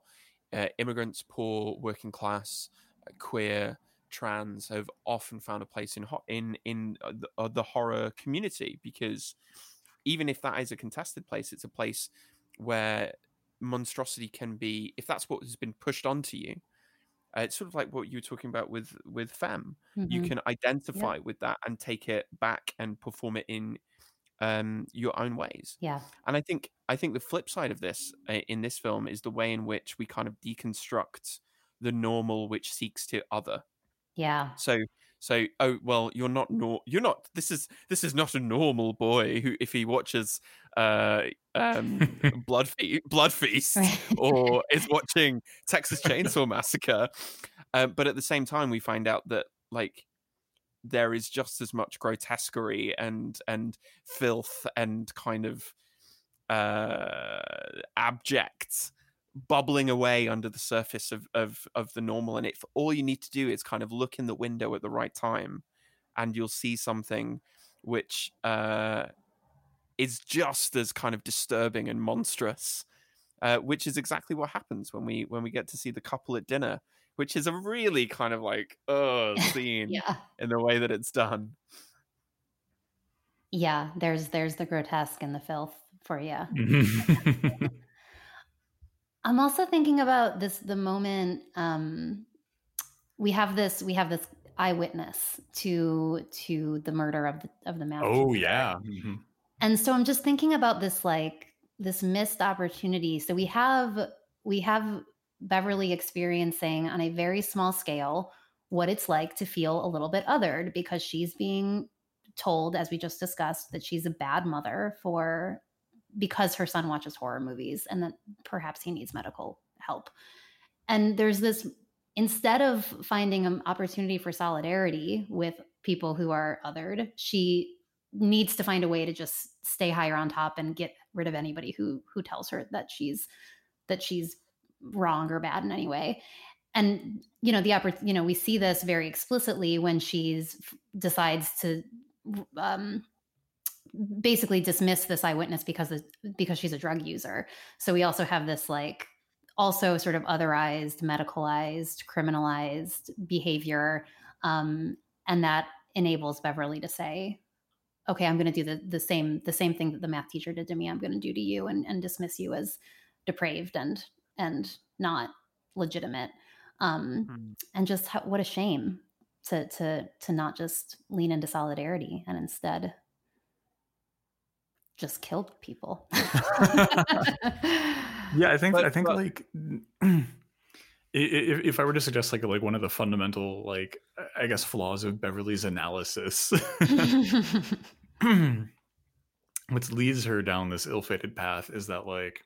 uh, immigrants poor working class uh, queer trans have often found a place in ho- in in uh, the, uh, the horror community because even if that is a contested place, it's a place where monstrosity can be if that's what has been pushed onto you. Uh, it's sort of like what you were talking about with with femme. You Mhm. can identify with that and take it back and perform it in um, your own ways. yeah, And I think I think the flip side of this uh, in this film is the way in which we kind of deconstruct the normal, which seeks to other. yeah, So so oh well, you're not nor you're not. This is this is not a normal boy who if he watches uh um blood Fe- blood feast or is watching Texas Chainsaw Massacre. Um, but at the same time, we find out that like there is just as much grotesquerie and and filth and kind of uh abject bubbling away under the surface of of of the normal. And if all you need to do is kind of look in the window at the right time and you'll see something which uh is just as kind of disturbing and monstrous uh, which is exactly what happens when we when we get to see the couple at dinner which is a really kind of like uh scene yeah, in the way that it's done yeah. There's there's the grotesque and the filth for you. I'm also thinking about this the moment um, we have this we have this eyewitness to to the murder of the of the mouse. oh yeah Mhm. And so I'm just thinking about this like this missed opportunity. So we have we have Beverly experiencing on a very small scale what it's like to feel a little bit othered because she's being told as we just discussed that she's a bad mother for because her son watches horror movies and that perhaps he needs medical help. And there's this instead of finding an opportunity for solidarity with people who are othered, she needs to find a way to just stay higher on top and get rid of anybody who who tells her that she's that she's wrong or bad in any way and you know the oppor- you know we see this very explicitly when she's decides to um basically dismiss this eyewitness because of, because she's a drug user. So we also have this like also sort of otherized, medicalized, criminalized behavior, um, and that enables Beverly to say, "Okay, I'm going to do the the same the same thing that the math teacher did to me. I'm going to do to you, and and dismiss you as depraved and and not legitimate." Um, mm. And just how, what a shame to to to not just lean into solidarity and instead just killed people. yeah, I think but, I think but, like if, if I were to suggest like like one of the fundamental like I guess flaws of Beverly's analysis, what leads her down this ill-fated path is that like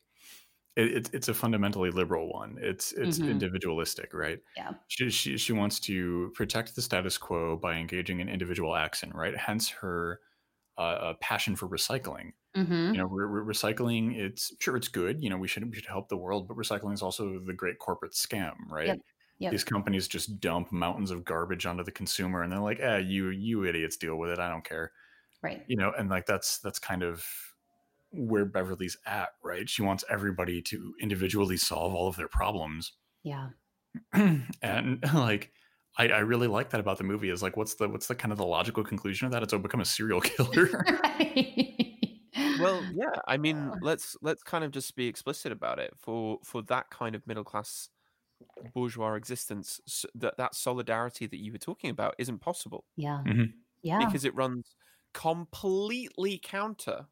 it, it's a fundamentally liberal one. It's it's mm-hmm. individualistic, right? Yeah. She, she she wants to protect the status quo by engaging in individual action, right? Hence her uh, passion for recycling. Mm-hmm. You know, re- re- recycling. It's sure it's good. You know, we should we should help the world, but recycling is also the great corporate scam, right? Yep. Yep. These companies just dump mountains of garbage onto the consumer, and they're like, "Eh, you you idiots deal with it. I don't care." Right. You know, and like that's that's kind of where Beverly's at, right? She wants everybody to individually solve all of their problems. Yeah. and like I, I, really like that about the movie is like what's the what's the kind of the logical conclusion of that? It's oh become a serial killer. well, yeah. I mean, let's let's kind of just be explicit about it. For for that kind of middle class bourgeois existence, that that solidarity that you were talking about isn't possible. Yeah. Mm-hmm. Yeah. Because it runs completely counter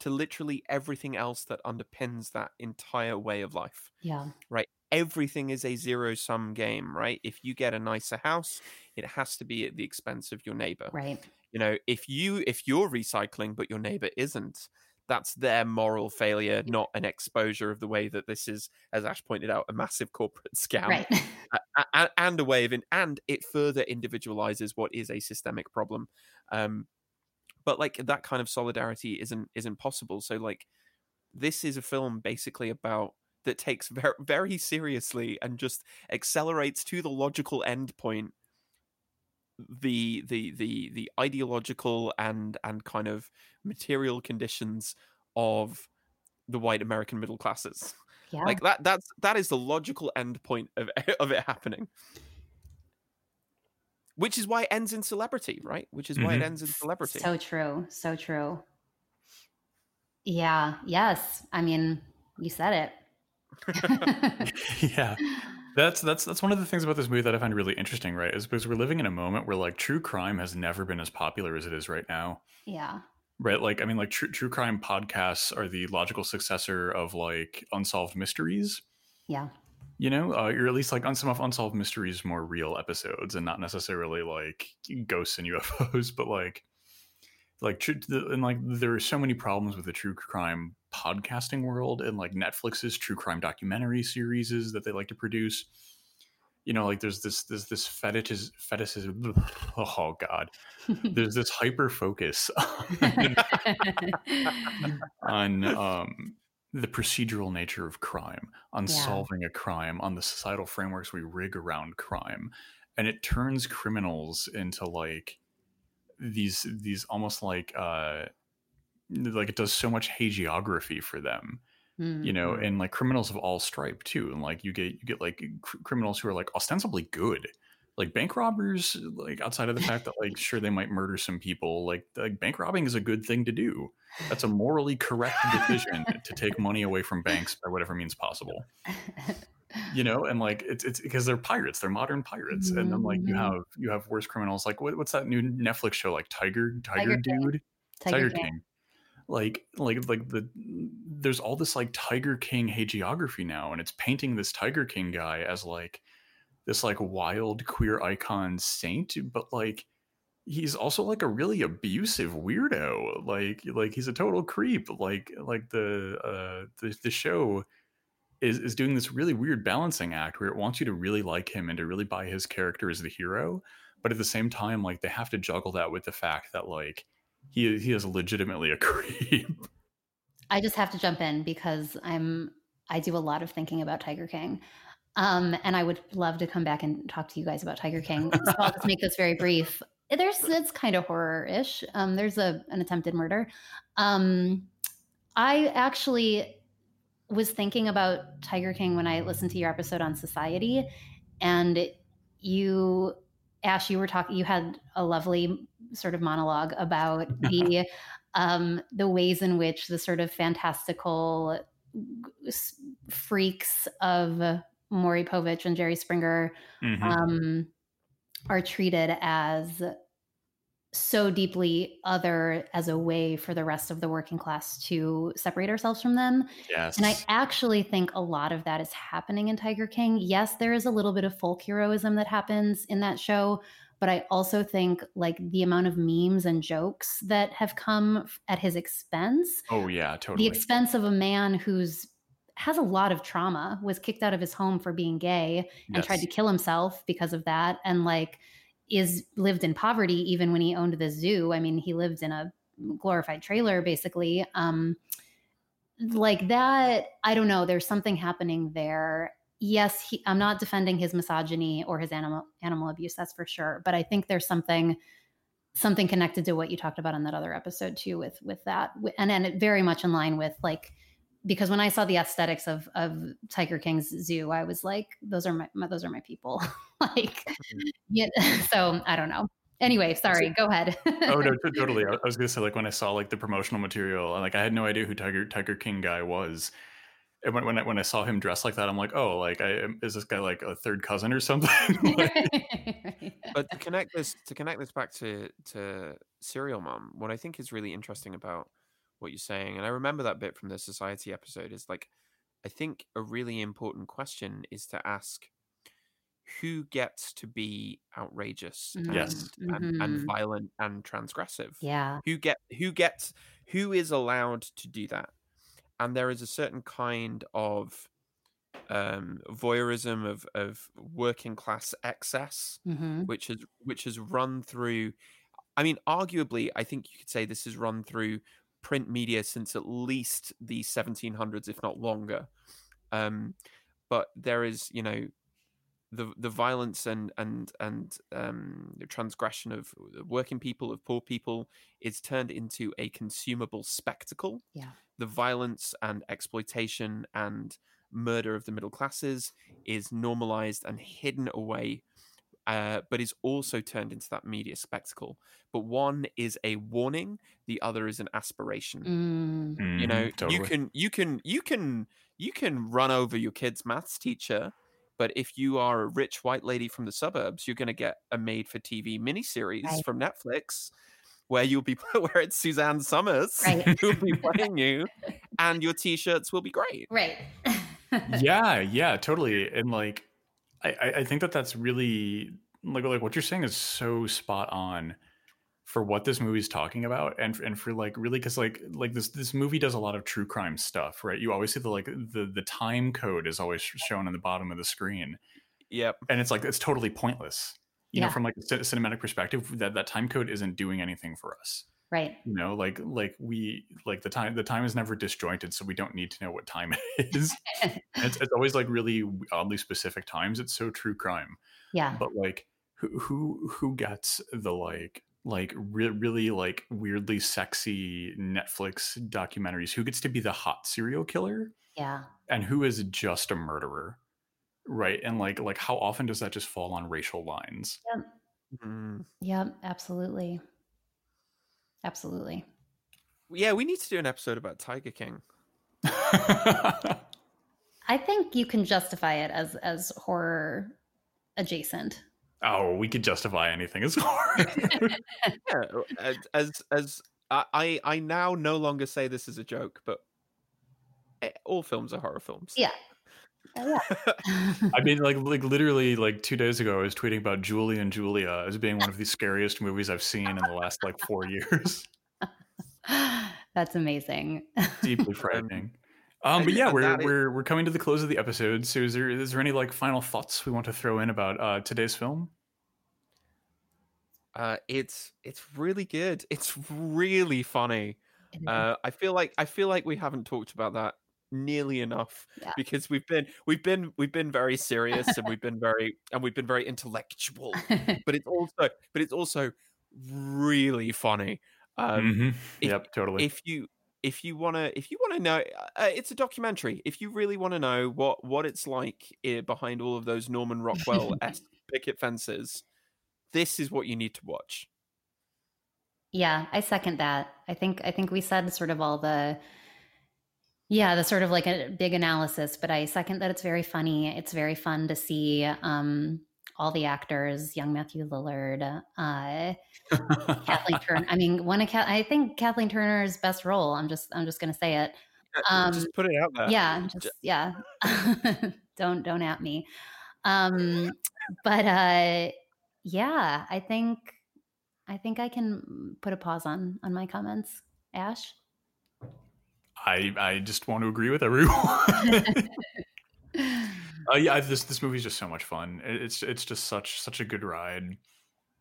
to literally everything else that underpins that entire way of life. Yeah. Right. Everything is a zero sum game, right? If you get a nicer house, it has to be at the expense of your neighbor. Right. You know, if you if you're recycling but your neighbor isn't, that's their moral failure, not an exposure of the way that this is, as Ash pointed out, a massive corporate scam, right. and a way of, in, and it further individualizes what is a systemic problem. Um, but like that kind of solidarity isn't isn't possible so like this is a film basically about that takes very very seriously and just accelerates to the logical end point the the the the ideological and and kind of material conditions of the white American middle classes. Yeah. Like that that's that is the logical end point of of it happening which is why it ends in celebrity, right? Which is why mm-hmm. it ends in celebrity. So true. So true. Yeah. Yes. I mean, you said it. yeah. That's that's that's one of the things about this movie that I find really interesting, right? Is because we're living in a moment where like true crime has never been as popular as it is right now. Yeah. Right. Like I mean, like true true crime podcasts are the logical successor of like unsolved mysteries. Yeah you know uh, you're at least like on some of unsolved mysteries more real episodes and not necessarily like ghosts and ufos but like like true and like there are so many problems with the true crime podcasting world and like netflix's true crime documentary series that they like to produce you know like there's this there's this fetish fetish oh god there's this hyper focus on, on um the procedural nature of crime, on yeah. solving a crime, on the societal frameworks we rig around crime. And it turns criminals into like these these almost like uh like it does so much hagiography for them. Mm-hmm. You know, mm-hmm. and like criminals of all stripe too, and like you get you get like cr- criminals who are like ostensibly good, like bank robbers like outside of the fact that like sure they might murder some people like like bank robbing is a good thing to do that's a morally correct decision to take money away from banks by whatever means possible you know and like it's it's because they're pirates they're modern pirates mm-hmm. and then like you mm-hmm. have you have worse criminals like what, what's that new netflix show like tiger tiger, tiger dude tiger, tiger king. king like like like the there's all this like tiger king hagiography now and it's painting this tiger king guy as like this like wild queer icon saint, but like he's also like a really abusive weirdo. Like like he's a total creep. Like like the uh the, the show is is doing this really weird balancing act where it wants you to really like him and to really buy his character as the hero, but at the same time like they have to juggle that with the fact that like he he is legitimately a creep. I just have to jump in because I'm I do a lot of thinking about Tiger King. Um, and I would love to come back and talk to you guys about Tiger King. So I'll just make this very brief. there's it's kind of horror-ish. Um, there's a an attempted murder. Um, I actually was thinking about Tiger King when I listened to your episode on society, and you, Ash, you were talking. You had a lovely sort of monologue about the um, the ways in which the sort of fantastical freaks of Maury Povich and Jerry Springer mm-hmm. um, are treated as so deeply other as a way for the rest of the working class to separate ourselves from them. Yes. And I actually think a lot of that is happening in Tiger King. Yes, there is a little bit of folk heroism that happens in that show, but I also think like the amount of memes and jokes that have come at his expense. Oh yeah, totally. The expense of a man who's has a lot of trauma, was kicked out of his home for being gay and yes. tried to kill himself because of that and like is lived in poverty even when he owned the zoo. I mean, he lived in a glorified trailer basically. Um like that, I don't know, there's something happening there. Yes, he, I'm not defending his misogyny or his animal animal abuse, that's for sure, but I think there's something something connected to what you talked about in that other episode too with with that and and very much in line with like because when I saw the aesthetics of of Tiger King's zoo, I was like, those are my, my those are my people. like, mm-hmm. yeah. So I don't know. Anyway, sorry. Go ahead. oh no, totally. I was gonna say like when I saw like the promotional material, like I had no idea who Tiger Tiger King guy was. And when when I, when I saw him dressed like that, I'm like, oh, like I is this guy like a third cousin or something? but to connect this to connect this back to to Serial Mom, what I think is really interesting about what you're saying. And I remember that bit from the society episode is like, I think a really important question is to ask who gets to be outrageous mm-hmm. yes. and, mm-hmm. and violent and transgressive. Yeah. Who get who gets who is allowed to do that? And there is a certain kind of um, voyeurism of of working class excess, mm-hmm. which has which has run through. I mean, arguably, I think you could say this has run through print media since at least the 1700s, if not longer. Um, but there is, you know, the the violence and and and um, the transgression of working people, of poor people, is turned into a consumable spectacle. Yeah, the violence and exploitation and murder of the middle classes is normalized and hidden away uh, but is also turned into that media spectacle. But one is a warning, the other is an aspiration. Mm. You know, totally. you can you can you can you can run over your kid's maths teacher, but if you are a rich white lady from the suburbs, you're going to get a made-for-TV miniseries right. from Netflix where you'll be where it's Suzanne Somers right. who'll be playing you, and your t-shirts will be great. Right. yeah, yeah, totally. And like I, I think that that's really like like what you're saying is so spot on for what this movie's talking about and and for like really because like like this this movie does a lot of true crime stuff right? You always see the like the the time code is always shown on the bottom of the screen. Yep. And it's like it's totally pointless you yeah. know from like a cinematic perspective that that time code isn't doing anything for us right. you know like like we like the time the time is never disjointed so we don't need to know what time it is it's, it's always like really oddly specific times it's so true crime. Yeah. But like who who who gets the like like re- really like weirdly sexy netflix documentaries? Who gets to be the hot serial killer? Yeah. And who is just a murderer? Right and like like how often does that just fall on racial lines? Yep. Mm. yep absolutely Absolutely. Yeah, we need to do an episode about Tiger King. I think you can justify it as as horror adjacent. Oh, we could justify anything as horror. yeah, as as I I now no longer say this is a joke, but eh, all films are horror films. Yeah. Uh, yeah. I mean, like, like literally, like two days ago, I was tweeting about Julie and Julia as being one of the scariest movies I've seen in the last like four years. That's amazing. Deeply frightening. Um, but yeah, we're we're we're coming to the close of the episode. So, is there is there any like final thoughts we want to throw in about uh, today's film? Uh, it's it's really good. It's really funny. Uh, I feel like I feel like we haven't talked about that nearly enough yeah. because we've been we've been we've been very serious and we've been very and we've been very intellectual but it's also but it's also really funny. Um, Mhm. if- Yep, totally. if you if you want to if you want to know uh, it's a documentary if you really want to know what what it's like eh, behind all of those norman rockwell esque picket fences this is what you need to watch Yeah, I second that. I think I think we said sort of all the yeah, the sort of like a big analysis, but I second that it's very funny. It's very fun to see um all the actors, young Matthew Lillard, uh Kathleen Turner. I mean, one of Ka- I think Kathleen Turner's best role. I'm just I'm just going to say it. Um, just put it out there yeah just yeah don't don't at me um but uh yeah i think i think i can put a pause on on my comments ash I I just want to agree with everyone. uh, yeah, this this movie's just so much fun. It's it's just such such a good ride.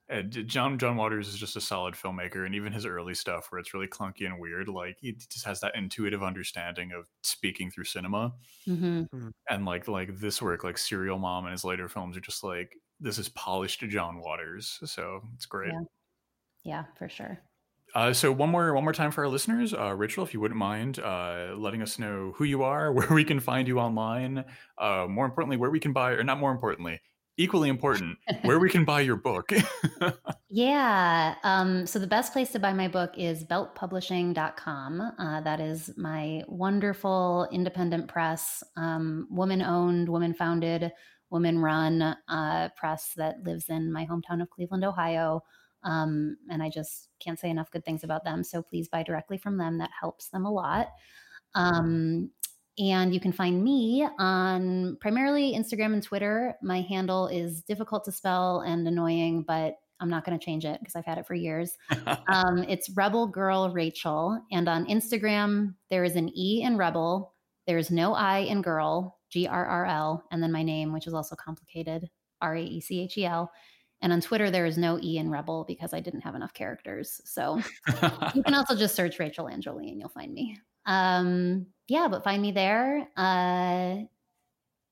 And John John Waters is just a solid filmmaker, and even his early stuff, where it's really clunky and weird, like he just has that intuitive understanding of speaking through cinema. hmm And like like this work, like Serial Mom and his later films, are just like this is polished John Waters. So it's great. Yeah. yeah for sure Uh, so one more one more time for our listeners, uh, Raechel, if you wouldn't mind uh, letting us know who you are, where we can find you online, uh, more importantly, where we can buy, or not more importantly, equally important, where we can buy your book. Yeah. Um, so the best place to buy my book is beltpublishing.com. Uh, that is my wonderful independent press, um, woman owned, woman founded, woman run uh, press that lives in my hometown of Cleveland, Ohio. Um, and I just can't say enough good things about them. So please buy directly from them. That helps them a lot. Um, and you can find me on primarily Instagram and Twitter. My handle is difficult to spell and annoying, but I'm not going to change it because I've had it for years. Um, it's Rebel Girl Rachel. And on Instagram, there is an E in Rebel. There's no I in girl, G R R L, and then my name, which is also complicated, R A E C H E L. And on Twitter, there is no E in Rebel because I didn't have enough characters. So you can also just search Raechel Anne Jolie and you'll find me. Um, yeah, but find me there. Uh,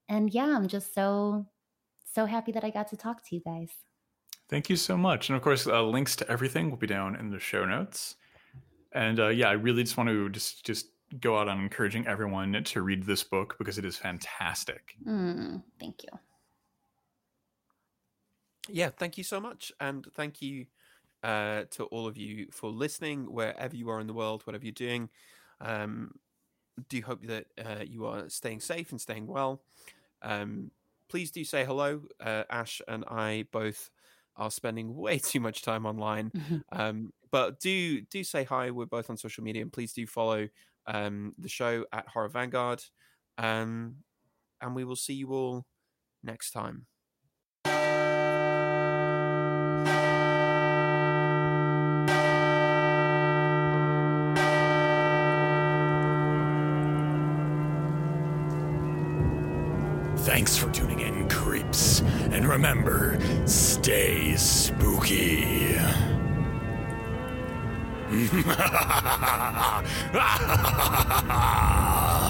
and yeah, I'm just so, so happy that I got to talk to you guys. Thank you so much, and of course, uh, links to everything will be down in the show notes. And uh, yeah, I really just want to just just go out on encouraging everyone to read this book because it is fantastic. Mm, thank you. Yeah thank you so much and thank you uh, to all of you for listening wherever you are in the world whatever you're doing. Um, do hope that uh, you are staying safe and staying well. Um, please do say hello uh, ash and i both are spending way too much time online. Um, but do do say hi we're both on social media and please do follow um, the show at horror vanguard. Um, and we will see you all next time Thanks for tuning in, creeps. And remember, stay spooky.